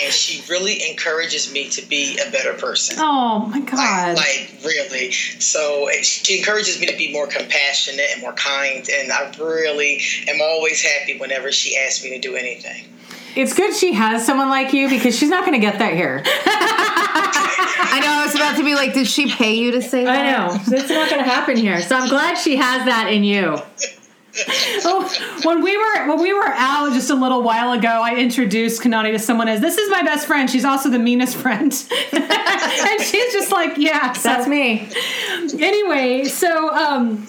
and she really encourages me to be a better person. Oh my God. like really. So eh, she encourages me to be more compassionate and more kind, and I really am always happy whenever she asks me to do anything. It's good she has someone like you because she's not going to get that here. I know. I was about to be like, did she pay you to say that? I know. It's not going to happen here. So I'm glad she has that in you. Oh, when we were when we were out just a little while ago, I introduced Kanani to someone as this is my best friend. She's also the meanest friend, and she's just like, yeah, so- That's me. Anyway, so um,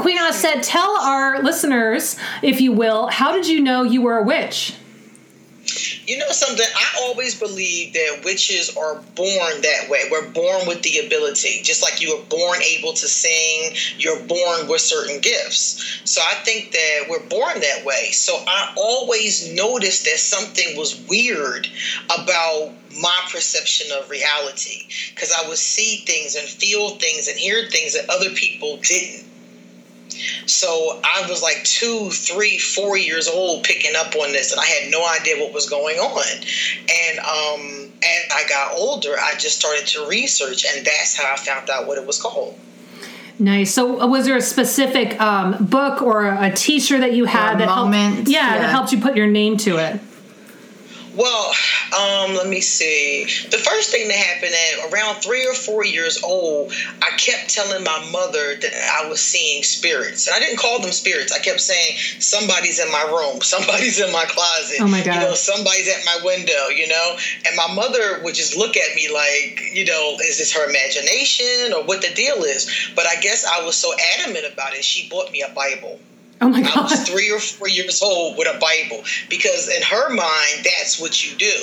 Queen Auset, tell our listeners, if you will, how did you know you were a witch? You know something? I always believe that witches are born that way. We're born with the ability. Just like you were born able to sing, you're born with certain gifts. So I think that we're born that way. So I always noticed that something was weird about my perception of reality because I would see things and feel things and hear things that other people didn't. So I was like two, three, four years old picking up on this, and I had no idea what was going on. And um, as I got older, I just started to research, and that's how I found out what it was called. Nice. So, uh, was there a specific um, book or a teacher that you had a that moment, helped? Yeah, yeah. that helped you put your name to it. Well, um, let me see. The first thing that happened at around three or four years old, I kept telling my mother that I was seeing spirits. And I didn't call them spirits. I kept saying, somebody's in my room, somebody's in my closet. Oh my God. You know, somebody's at my window, you know? And my mother would just look at me like, you know, is this her imagination or what the deal is? But I guess I was so adamant about it, she bought me a Bible. Oh my I was three or four years old with a Bible because in her mind, that's what you do.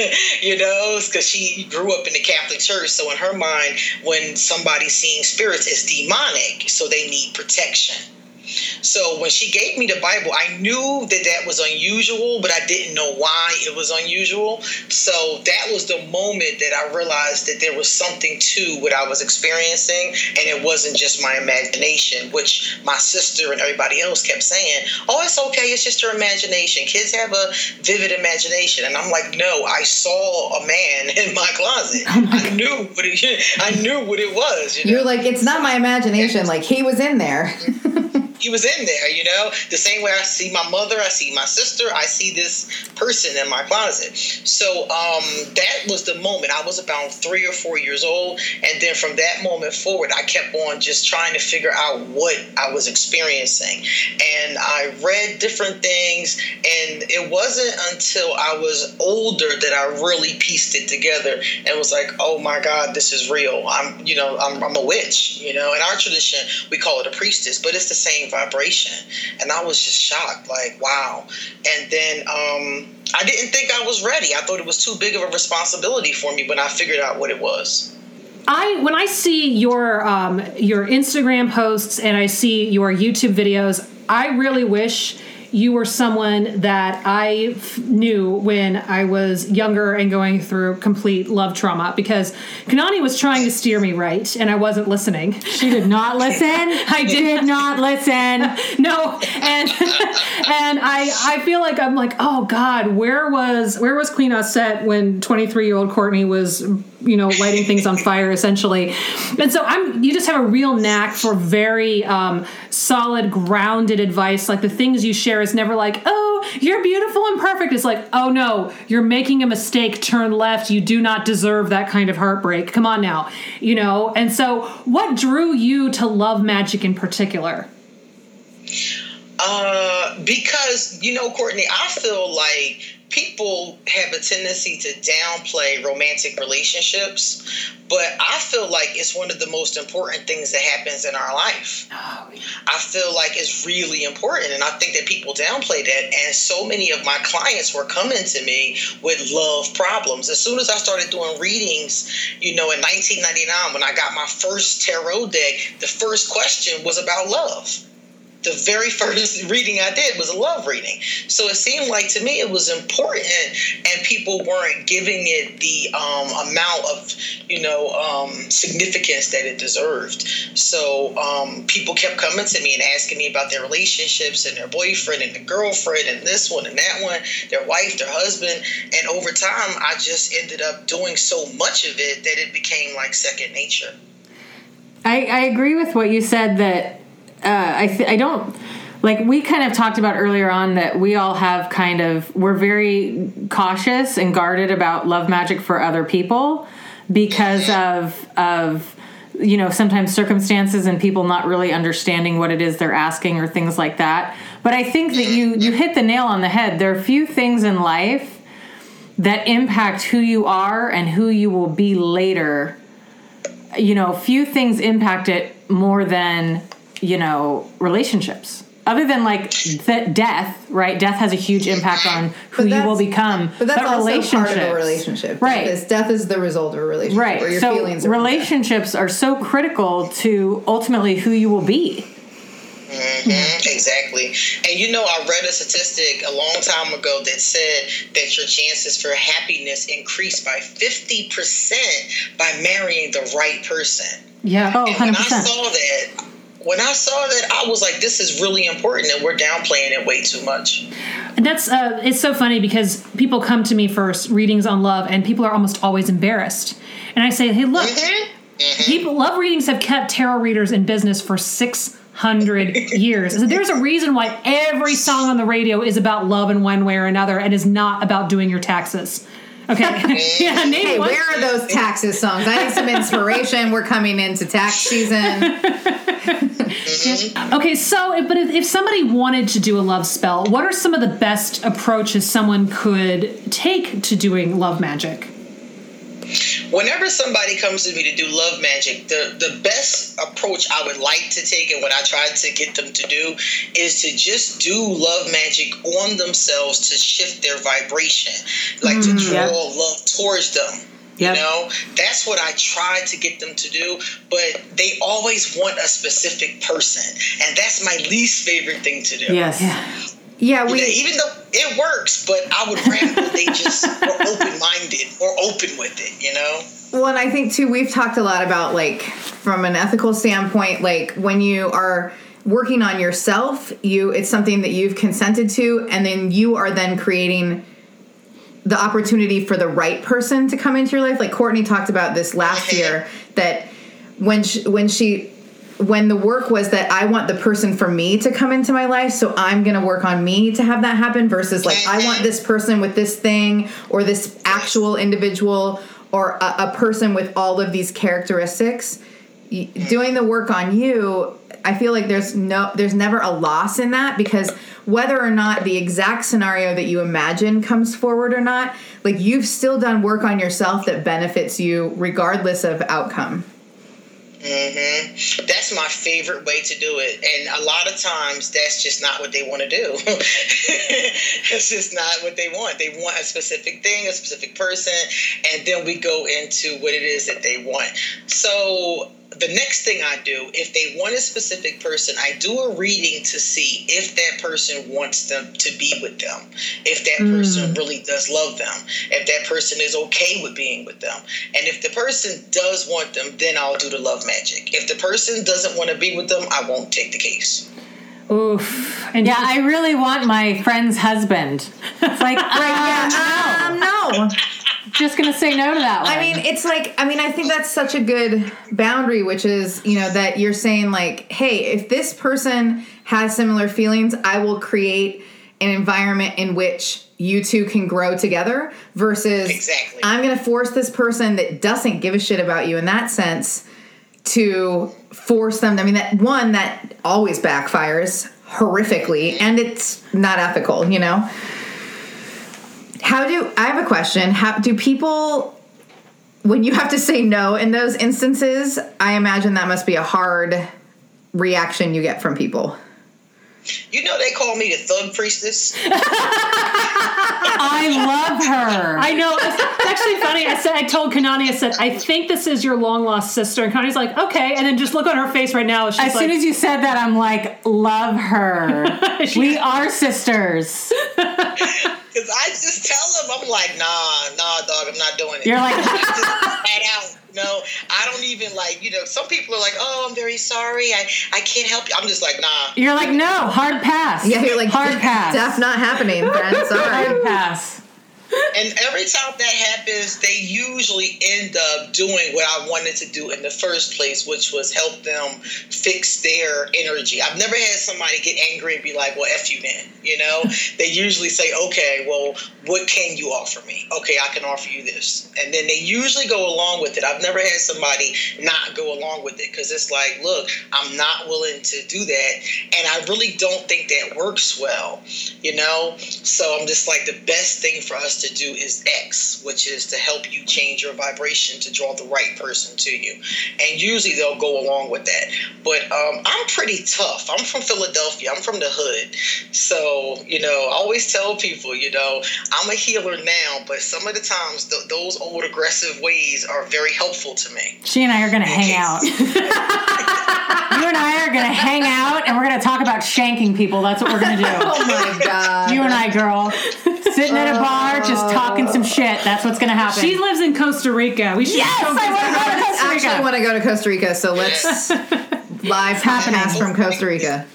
you know, because she grew up in the Catholic Church. So in her mind, when somebody's seeing spirits, it's demonic. So they need protection. So when she gave me the Bible, I knew that that was unusual, but I didn't know why it was unusual. So that was the moment that I realized that there was something to what I was experiencing, and it wasn't just my imagination, which my sister and everybody else kept saying, "Oh, it's okay, it's just your imagination. Kids have a vivid imagination." And I'm like, "No, I saw a man in my closet. Oh I knew what it, I knew what it was." You know? You're like, it's not my imagination. Like he was in there. Mm-hmm. he was in there, you know, the same way I see my mother, I see my sister, I see this person in my closet. So um, that was the moment. I was about three or four years old, and then from that moment forward, I kept on just trying to figure out what I was experiencing, and I read different things, and it wasn't until I was older that I really pieced it together and was like, oh my God, this is real. I'm, you know, I'm, I'm a witch. You know, in our tradition, we call it a priestess, but it's the same vibration. And I was just shocked, like, wow. And then um, I didn't think I was ready. I thought it was too big of a responsibility for me when I figured out what it was. I when I see your um, your Instagram posts and I see your YouTube videos, I really wish you were someone that I f- knew when I was younger and going through complete love trauma because Kanani was trying to steer me right and I wasn't listening. She did not listen. I did not listen. no and and i i feel like i'm like oh god where was where was queen Auset when 23 year old courtney was you know lighting things on fire essentially. And so i'm you just have a real knack for very um, solid grounded advice. Like the things you share is never like oh you're beautiful and perfect. It's like oh no you're making a mistake. Turn left. You do not deserve that kind of heartbreak. Come on now. You know? And so what drew you to love magic in particular? Uh, because you know, Courtney, I feel like people have a tendency to downplay romantic relationships, but I feel like it's one of the most important things that happens in our life. Oh, I feel like it's really important, and I think that people downplay that. And so many of my clients were coming to me with love problems. As soon as I started doing readings, you know, in 1999, when I got my first tarot deck, the first question was about love the very first reading I did was a love reading. So it seemed like to me it was important, and people weren't giving it the um, amount of you know um, significance that it deserved. So um, people kept coming to me and asking me about their relationships and their boyfriend and the girlfriend and this one and that one, their wife, their husband, and over time I just ended up doing so much of it that it became like second nature. I, I agree with what you said that uh, I th- I don't like we kind of talked about earlier on that we all have kind of we're very cautious and guarded about love magic for other people because of of you know sometimes circumstances and people not really understanding what it is they're asking or things like that. But i think that you you hit the nail on the head. There are few things in life that impact who you are and who you will be later. You know few things impact it more than you know relationships. Other than like th- death right? Death has a huge impact on who you will become. But that's also part of a relationship. right. Because death is the result of a relationship. Or right your so feelings are relationships are so critical to ultimately who you will be. Hmm exactly. And you know, I read a statistic a long time ago that said that your chances for happiness increase by 50% by marrying the right person. yeah. Oh And when I 100% saw that, when I saw that, I was like, this is really important and we're downplaying it way too much. And that's uh, it's so funny because people come to me for readings on love, and people are almost always embarrassed. And I say, "Hey, look, people love readings have kept tarot readers in business for six hundred years. So there's a reason why every song on the radio is about love in one way or another, and is not about doing your taxes." Okay, yeah, name Hey, one. where are those taxes songs? I need some inspiration. We're coming into tax season. Okay, so but if, if somebody wanted to do a love spell, what are some of the best approaches someone could take to doing love magic? Whenever somebody comes to me to do love magic, the, the best approach I would like to take and what I try to get them to do is to just do love magic on themselves to shift their vibration, like to mm, draw yeah. love towards them. Yep. You know, that's what I try to get them to do, but they always want a specific person, and that's my least favorite thing to do. yes Yeah, You we know, even though it works, but I would rather they just were open minded or open with it, you know? Well, and I think too, we've talked a lot about like from an ethical standpoint, like when you are working on yourself, you it's something that you've consented to, and then you are then creating the opportunity for the right person to come into your life. Like Courtney talked about this last year that when she, when she when the work was that I want the person for me to come into my life, so I'm gonna work on me to have that happen versus like I want this mm-hmm. person with this thing or this actual individual or a, a person with all of these characteristics. Doing the work on you, I feel like there's no there's never a loss in that because whether or not the exact scenario that you imagine comes forward or not, like you've still done work on yourself that benefits you regardless of outcome. Hmm That's my favorite way to do it. And a lot of times, that's just not what they want to do. it's just not what they want. They want a specific thing, a specific person, and then we go into what it is that they want. So, the next thing I do, if they want a specific person, I do a reading to see if that person wants them to be with them, if that person really does love them, if that person is okay with being with them. And if the person does want them, then I'll do the love magic. If the person doesn't want to be with them, I won't take the case. Oof. And yeah i really want my friend's husband it's like um, no Um, no. Just gonna say no to that one I mean, it's like, I mean, I think that's such a good boundary, which is, you know, that you're saying, like, hey, if this person has similar feelings, I will create an environment in which you two can grow together versus Exactly. I'm going to force this person that doesn't give a shit about you in that sense to force them. I mean, that one, that always backfires horrifically and it's not ethical, you know? How do I have a question? How do people when you have to say no in those instances, I imagine that must be a hard reaction you get from people. You know, they call me the thug priestess. I love love her. I know. It's, it's actually funny. I said I told Kanani, I said, I think this is your long lost sister. And Kanani's like, okay. And then just look on her face right now. She's as like, soon as you said that, I'm like, love her. we are sisters. Because I just tell them, I'm like, nah, nah, dog, I'm not doing it. You're like- I just flat out. No, I don't even like, you know, some people are like, oh, I'm very sorry. I, I can't help you. I'm just like, nah. You're like, no, hard pass. Yeah, you're like hard pass. Deaf not happening, friend. Sorry. Hard pass. And every time that happens, they usually end up doing what I wanted to do in the first place, which was help them fix their energy. I've never had somebody get angry and be like, well, F you then. You know, they usually say, okay, well, what can you offer me? Okay, I can offer you this. And then they usually go along with it. I've never had somebody not go along with it because it's like, look, I'm not willing to do that. And I really don't think that works well, you know? So I'm just like, the best thing for us to do is X, which is to help you change your vibration to draw the right person to you. And usually they'll go along with that. But um, I'm pretty tough. I'm from Philadelphia, I'm from the hood. So, you know, I always tell people, you know, I'm a healer now, but some of the times th- those old aggressive ways are very helpful to me. She and I are going to hang out. you and I are going to hang out and we're going to talk about shanking people. That's what we're going to do. Oh my god. You and I, girl. Sitting at a bar, just talking some shit. That's what's going to happen. she lives in Costa Rica. We should yes, go I want to go to Costa Rica. actually want to go to Costa Rica, so let's live happening. from Costa Rica.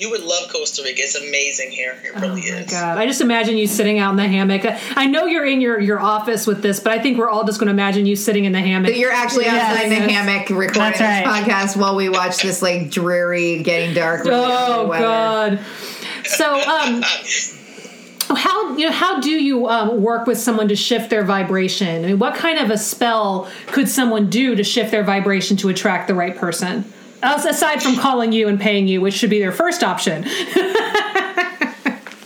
Amazing. You would love Costa Rica. It's amazing here. It really is. God, I just imagine you sitting out in the hammock. I know you're in your, your office with this, but I think we're all just going to imagine you sitting in the hammock. But you're actually outside in the hammock recording That's this right. podcast while we watch this like dreary, getting dark. really Oh. God. So um how you know how do you um, work with someone to shift their vibration? I mean, what kind of a spell could someone do to shift their vibration to attract the right person? As- Aside from calling you and paying you, which should be their first option.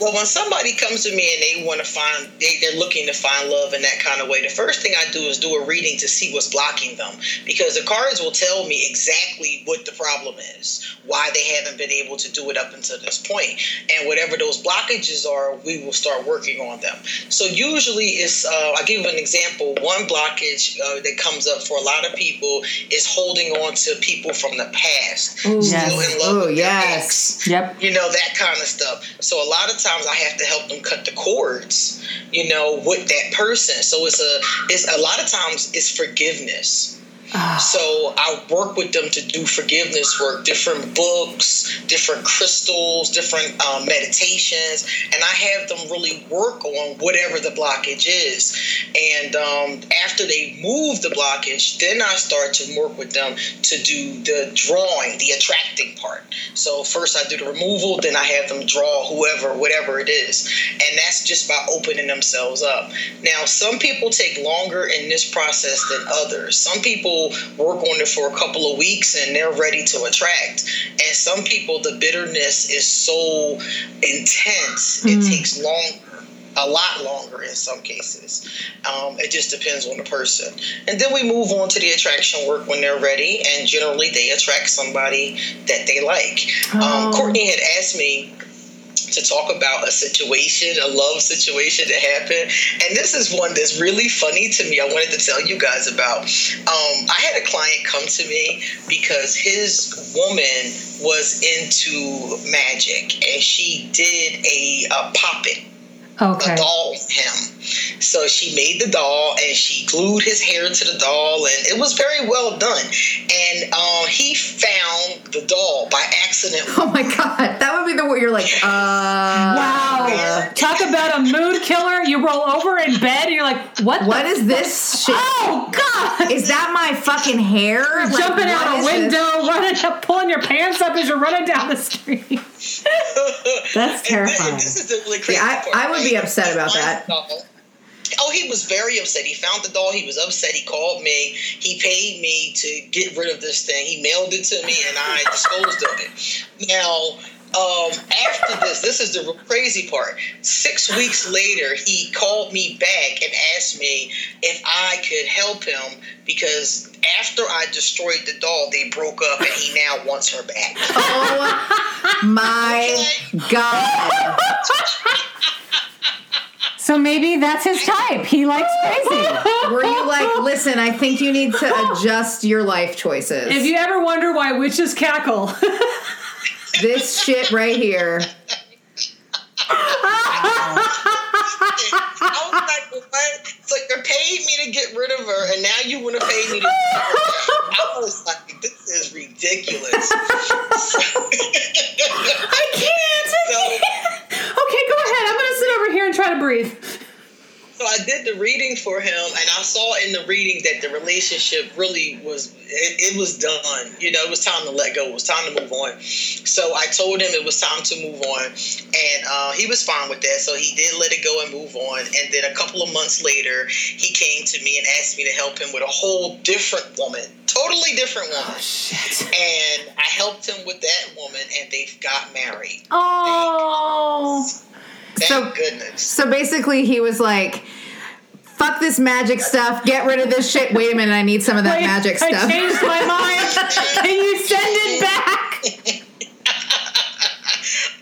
Well, when somebody comes to me and they want to find, they, they're looking to find love in that kind of way, the first thing I do is do a reading to see what's blocking them. Because the cards will tell me exactly what the problem is, why they haven't been able to do it up until this point. And whatever those blockages are, we will start working on them. So usually it's, uh, I'll give you an example. One blockage uh, that comes up for a lot of people is holding on to people from the past. Still yes. in love Oh with yes. ex Yep. you know that kind of stuff so a lot of times i have to help them cut the cords you know with that person. So it's a it's a lot of times it's forgiveness so I work with them to do forgiveness work, different books, different crystals, different um, meditations, and I have them really work on whatever the blockage is. And um, after they move the blockage, then I start to work with them to do the drawing, the attracting part. So first I do the removal, then I have them draw whoever, whatever it is, and that's just by opening themselves up. Now, some people take longer in this process than others. Some people work on it for a couple of weeks and they're ready to attract. And some people, the bitterness is so intense, it takes longer. A lot longer in some cases. Um, it just depends on the person. And then we move on to the attraction work when they're ready, and generally they attract somebody that they like. Um, Courtney had asked me to talk about a situation, a love situation that happened. And this is one that's really funny to me. I wanted to tell you guys about. Um, I had a client come to me because his woman was into magic and she did a, a poppet Okay. a doll of him. So she made the doll and she glued his hair to the doll, and it was very well done. And uh, he found the doll by accident. Oh my god, that would be the word you're like, uh, Wow. Talk about a mood killer. You roll over in bed and you're like, what? what the is this shit? Oh God! Is that my fucking hair? Like, Jumping out what a is this? window, running up, pulling your pants up as you're running down the street. That's And terrifying. this is the really crazy Yeah, I- part. I would be upset about that. found the doll. Oh, he was very upset. He found the doll. He was upset. He called me. He paid me to get rid of this thing. He mailed it to me, and I disposed of it. Now, um, after this, this is the crazy part. Six weeks later, he called me back and asked me if I could help him because after I destroyed the doll, they broke up, and he now wants her back. Oh my god. So maybe that's his type. He likes crazy. Were you like, listen, I think you need to adjust your life choices. If you ever wonder why witches cackle, this shit right here. I was like, what? It's like they're paying me to get rid of her, and now you want to pay me to. I was like, this is ridiculous. I can't. So, Okay, go ahead. I'm gonna sit over here and try to breathe. so I did the reading for him, and I saw in reading that the relationship really was it, it was done. You know, it was time to let go. It was time to move on. So I told him it was time to move on, and uh, he was fine with that. So he did let it go and move on. And then a couple of months later, he came to me and asked me to help him with a whole different woman, totally different woman. And I helped him with that woman, and they got married. Oh. Thank So- goodness. So basically, he was like, fuck this magic stuff, get rid of this shit. Wait a minute, I need some of that magic stuff. I stuff. changed my mind. Can you send it back?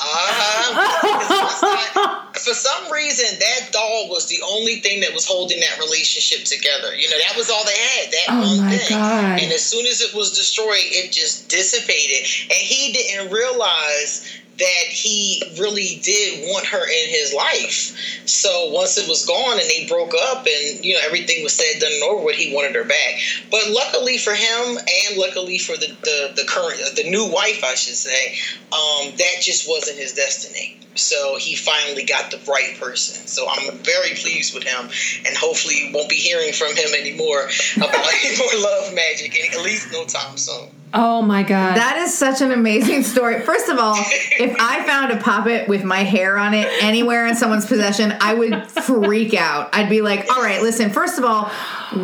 Uh-huh. For some reason, that doll was the only thing that was holding that relationship together. You know, that was all they had, that Oh one my thing. God. And as soon as it was destroyed, it just dissipated. And he didn't realize that he really did want her in his life. So once it was gone and they broke up and you know everything was said done and over with, he wanted her back. But luckily for him and luckily for the the, the current the new wife, I should say, um, that just wasn't his destiny. So he finally got the right person. So I'm very pleased with him, and hopefully won't be hearing from him anymore about any more love magic, at least no time soon. Oh my god. That is such an amazing story. First of all, if I found a puppet with my hair on it anywhere in someone's possession, I would freak out. I'd be like, all right, listen, first of all,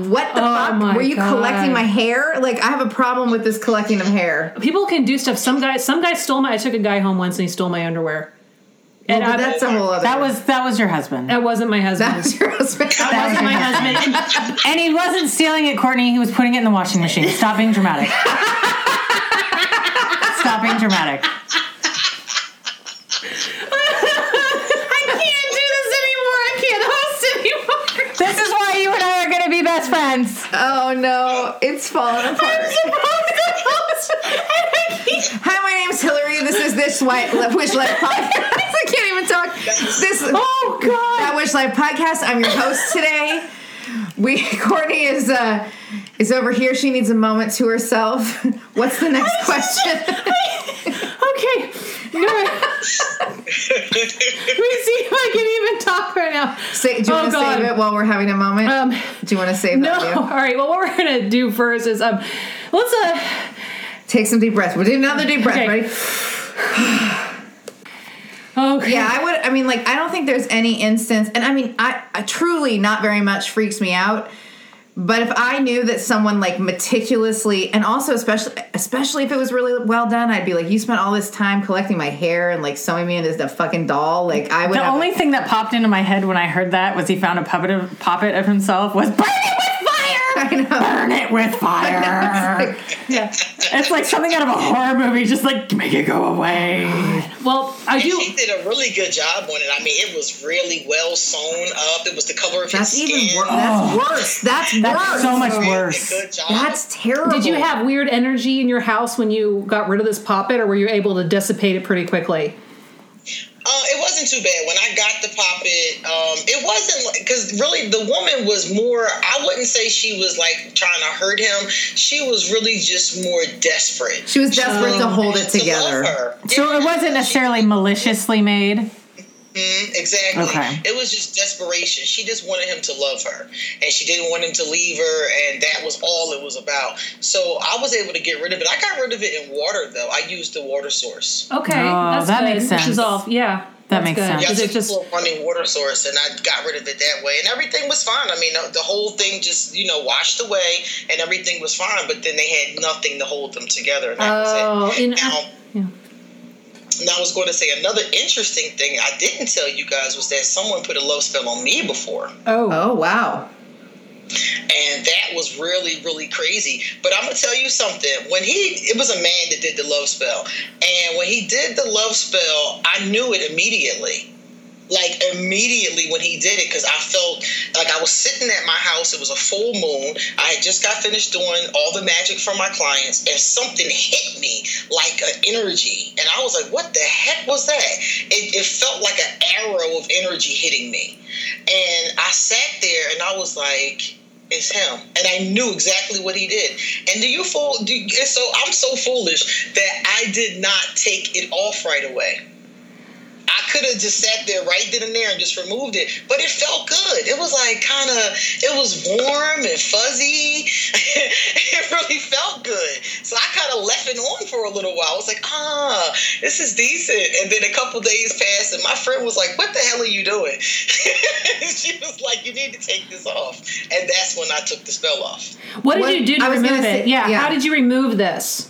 what the Oh fuck? Were you God. collecting my hair? Like, I have a problem with this collecting of hair. People can do stuff. Some guy, some guy stole my. I took a guy home once and he stole my underwear. And Well, I, that's a whole other. That was that was your husband. that wasn't my husband. that's your husband. That wasn't my husband. And he wasn't stealing it, Courtney. He was putting it in the washing machine. Stop being dramatic. Stop being dramatic. I can't do this anymore. I can't host anymore. This is why you and I are going to be best friends. Oh no, it's falling apart. Hi, my name's Hilary. This is this white Wish Life podcast. I can't even talk. This Oh god. that Wish Life podcast. I'm your host today. We Courtney is uh is over here. She needs a moment to herself. What's the next question? No. Let me see if I can even talk right now. Say, do you Oh, want to God. save it while we're having a moment? Um, do you want to save no. that? All you? Well, what we're gonna do first is um, let's uh. Take some deep breaths. We'll do another deep breath. Okay. Ready? Okay. Yeah, I would. I mean, like, I don't think there's any instance, and I mean, I, I truly not very much freaks me out. But if I knew that someone like meticulously, and also especially, especially if it was really well done, I'd be like, you spent all this time collecting my hair and like sewing me into the fucking doll. Like, I would. The only thing that popped into my head when I heard that was he found a puppet of, puppet of himself was burn it with. I know. Burn it with fire. yeah. it's like something out of a horror movie. Just like make it go away. Well, I And do. she did a really good job on it. I mean, it was really well sewn up. It was the color of That's his even skin. worse. That's oh. worse. That's, That's worse. so much Really worse. Good job. That's terrible. Did you have weird energy in your house when you got rid of this poppet, or were you able to dissipate it pretty quickly? Uh, it wasn't too bad when I got the puppet. Um, it wasn't because really the woman was more. I wouldn't say she was like trying to hurt him. She was really just more desperate. She was desperate to hold it to love together. her. So it wasn't necessarily maliciously made. Mhm, exactly. Okay. It was just desperation. She just wanted him to love her, and she didn't want him to leave her, and that was all it was about. So I was able to get rid of it. I got rid of it in water, though. I used the water source. Okay, Oh, that's that good. makes sense. Which is all, yeah. That that's makes good. sense. Yeah, I took just a running water source, and I got rid of it that way, and everything was fine. I mean, the, the whole thing just you know washed away, and everything was fine. But then they had nothing to hold them together, and that Oh, was it. in- now, yeah. Now I was going to say another interesting thing I didn't tell you guys was that someone put a love spell on me before. oh, Oh wow. and that was really really crazy. But i'm gonna tell you something. When he it was a man that did the love spell. And when he did the love spell i knew it immediately like immediately when he did it because I felt like I was sitting at my house. It was a full moon. I had just got finished doing all the magic for my clients, and something hit me like an energy, and I was like, "What the heck was that?" It, it felt like an arrow of energy hitting me, and I sat there and I was like. It's him, and I knew exactly what he did. And do you fool? Do so I'm so foolish that I did not take it off right away. I could have just sat there right then and there and just removed it, but it felt good. It was like kind of, it was warm and fuzzy. it really felt good. So I kind of left it on for a little while. I was like, ah, this is decent. And then a couple days passed, and my friend was like, what the hell are you doing? she was like, you need to take this off. And that's when I took the spell off. What did What- you do to I remove it? say- yeah. yeah. How did you remove this?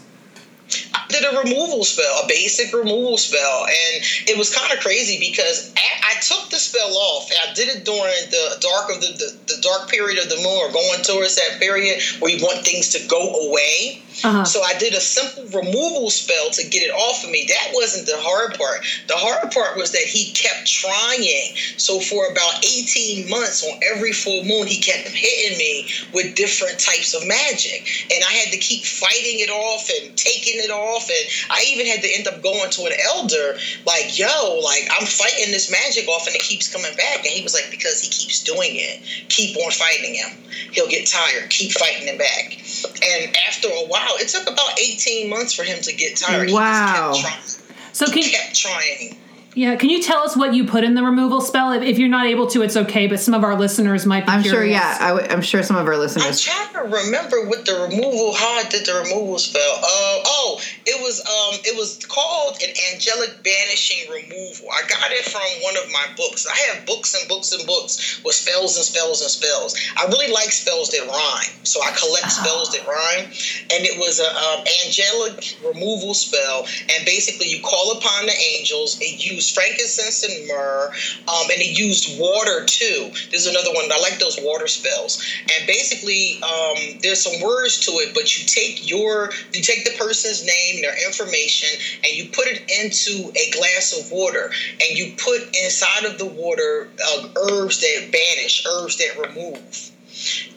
I did a removal spell, a basic removal spell, and it was kind of crazy because I took the spell off. I did it during the dark of the, the, the dark period of the moon, or going towards that period where you want things to go away. Uh-huh. So I did a simple removal spell to get it off of me. That wasn't the hard part. The hard part was that he kept trying. So for about 18 months on every full moon, he kept hitting me with different types of magic. And I had to keep fighting it off and taking it off. And I even had to end up going to an elder, like, yo, like, I'm fighting this magic off and it keeps coming back. And he was like, because he keeps doing it. Keep on fighting him. He'll get tired. Keep fighting him back. And after a while, it took about 18 months for him to get tired. Wow. He kept trying. So He can kept trying. Yeah, can you tell us what you put in the removal spell? If, if you're not able to, it's okay. But some of our listeners might be I'm sure. Yeah, I w- I'm sure some of our listeners. I'm listeners. trying to remember what the removal how I did the removal spell. Uh, oh, it was um it was called an angelic banishing removal. I got it from one of my books. I have books and books and books with spells and spells and spells. I really like spells that rhyme, so I collect spells that rhyme. And it was a um, angelic removal spell, and basically you call upon the angels. It used frankincense and myrrh, um, and it used water too. There's another one. I like those water spells. And basically, um, there's some words to it, but you take your you take the person's name, their information, and you put it into a glass of water, and you put inside of the water uh, herbs that banish, herbs that remove.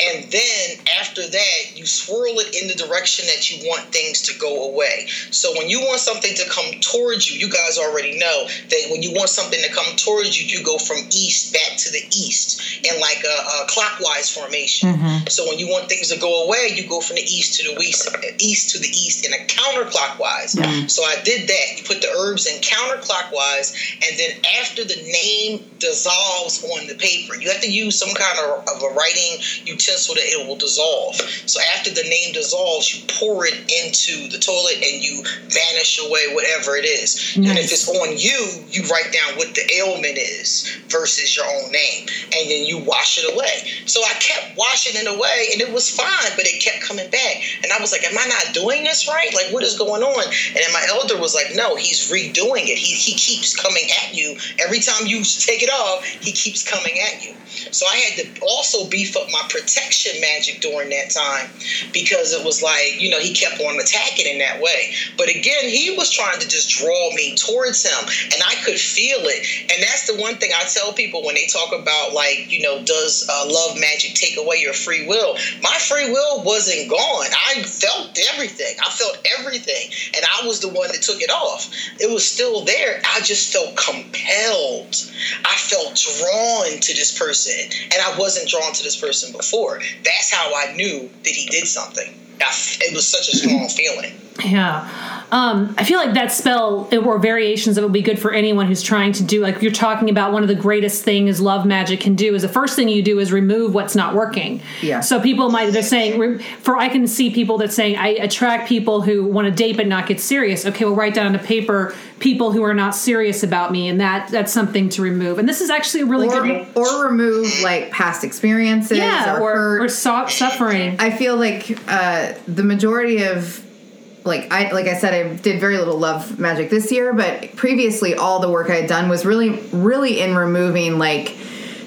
And then after that, you swirl it in the direction that you want things to go away. So when you want something to come towards you, you guys already know that when you want something to come towards you, you go from east back to the east in like a, a clockwise formation. Mm-hmm. So when you want things to go away, you go from the east to the west, east to the east in a counterclockwise. So I did that. You put the herbs in counterclockwise, and then after the name dissolves on the paper, you have to use some kind of, of a writing utensil that it will dissolve. So after the name dissolves, you pour it into the toilet and you banish away whatever it is. And if it's on you, you write down what the ailment is versus your own name, and then you wash it away. So I kept washing it away, and it was fine, but it kept coming back. And I was like, "Am I not doing this right? Like, what is going on?" And then my elder was like, "No, he's redoing it. He he keeps coming at you every time you take it off. He keeps coming at you." So I had to also beef up my protection magic during that time because it was like, you know, he kept on attacking in that way. But again, he was trying to just draw me towards him and I could feel it. And that's the one thing I tell people when they talk about, like, you know, does uh, love magic take away your free will? My free will wasn't gone. I felt everything. I felt everything. And I was the one that took it off. It was still there. I just felt compelled. I felt drawn to this person. And I wasn't drawn to this person before. That's how I knew that he did something. I, it was such a strong feeling. Yeah. Um, I feel like that spell or variations of it would be good for anyone who's trying to do, like you're talking about, one of the greatest things love magic can do is the first thing you do is remove what's not working. Yeah. So people might, they're saying, for I can see people that saying, I attract people who want to date but not get serious. Okay, well, write down on the paper people who are not serious about me, and that that's something to remove. And this is actually a really or, good. or remove like past experiences Yeah, or, or, hurt. or so- suffering. I feel like uh, the majority of like I like I said I did very little love magic this year, but previously all the work I had done was really really in removing like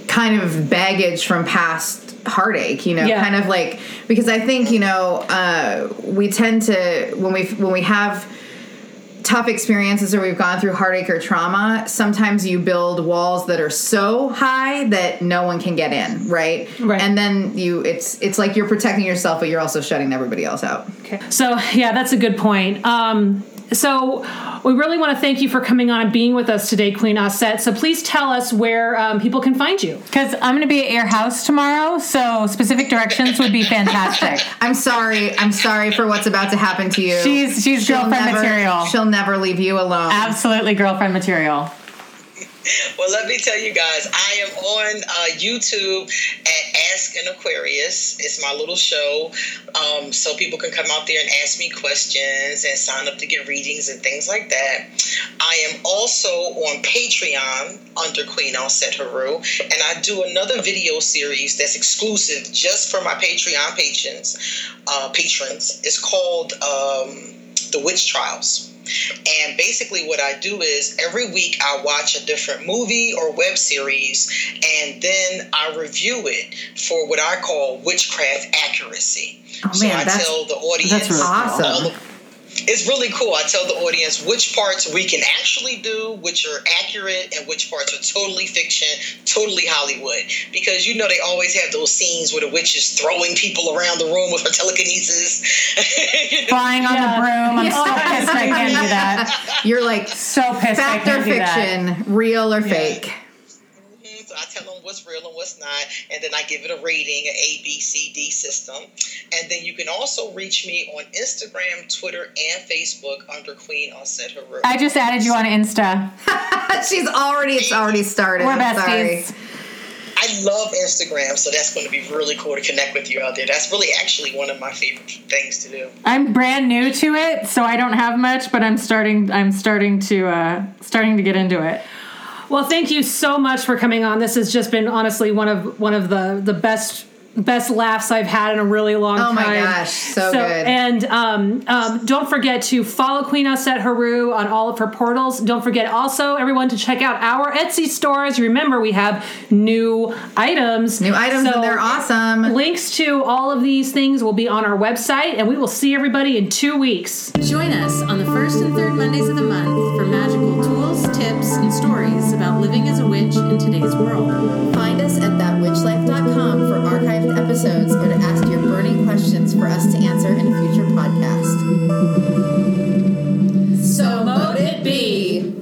kind of baggage from past heartache, you know, Yeah. kind of like because I think you know uh, we tend to when we when we have tough experiences or we've gone through heartache or trauma, sometimes you build walls that are so high that no one can get in, right? Right. And then you it's it's like you're protecting yourself but you're also shutting everybody else out. Okay. So yeah, that's a good point. Um, so we really want to thank you for coming on and being with us today, Queen Auset. So please tell us where um, people can find you. Because I'm going to be at your house tomorrow, so specific directions would be fantastic. I'm sorry. I'm sorry for what's about to happen to you. She's- she's She'll girlfriend never- material. She'll never leave you alone. Absolutely girlfriend material. Well, let me tell you guys, I am on uh, YouTube at Ask an Aquarius. It's my little show, um, so people can come out there and ask me questions and sign up to get readings and things like that. I am also on Patreon under Queen Auset-Heru, and I do another video series that's exclusive just for my Patreon patrons. Uh, patrons. It's called um, The Witch Trials. And basically, what I do is every week I watch a different movie or web series, and then I review it for what I call witchcraft accuracy. Oh, so I that's- tell the audience, that's really. Awesome. all the- it's really cool. I tell the audience which parts we can actually do, which are accurate, and which parts are totally fiction, totally Hollywood. Because you know they always have those scenes where the witch is throwing people around the room with her telekinesis. You know? Flying on the broom. I'm so pissed I can't do that. You're like So pissed I fact or can't do that. fiction, real or fake. So I tell them what's real and what's not, and then I give it a rating, an A, B, C, D system. And then you can also reach me on Instagram, Twitter, and Facebook under Queen Auset-Heru. I just added you on Insta. She's already it's already started. We're I'm sorry. besties. I love Instagram, so that's going to be really cool to connect with you out there. That's really actually one of my favorite things to do. I'm brand new to it, so I don't have much, but I'm starting. I'm starting to uh, starting to get into it. Well, thank you so much for coming on. This has just been honestly one of one of the the best best laughs I've had in a really long Oh time. my gosh, so good. And um, um, don't forget to follow Queen Auset-Heru on all of her portals. Don't forget also everyone to check out our Etsy stores. Remember, we have new items. New items and they're awesome. Links to all of these things will be on our website, and we will see everybody in two weeks. Join us on the first and third Mondays of the month for magical tools, tips, and stories about living as a witch in today's world. Find us at thatwitchlife.com for selected episodes or to ask your burning questions for us to answer in a future podcast. So mote it be.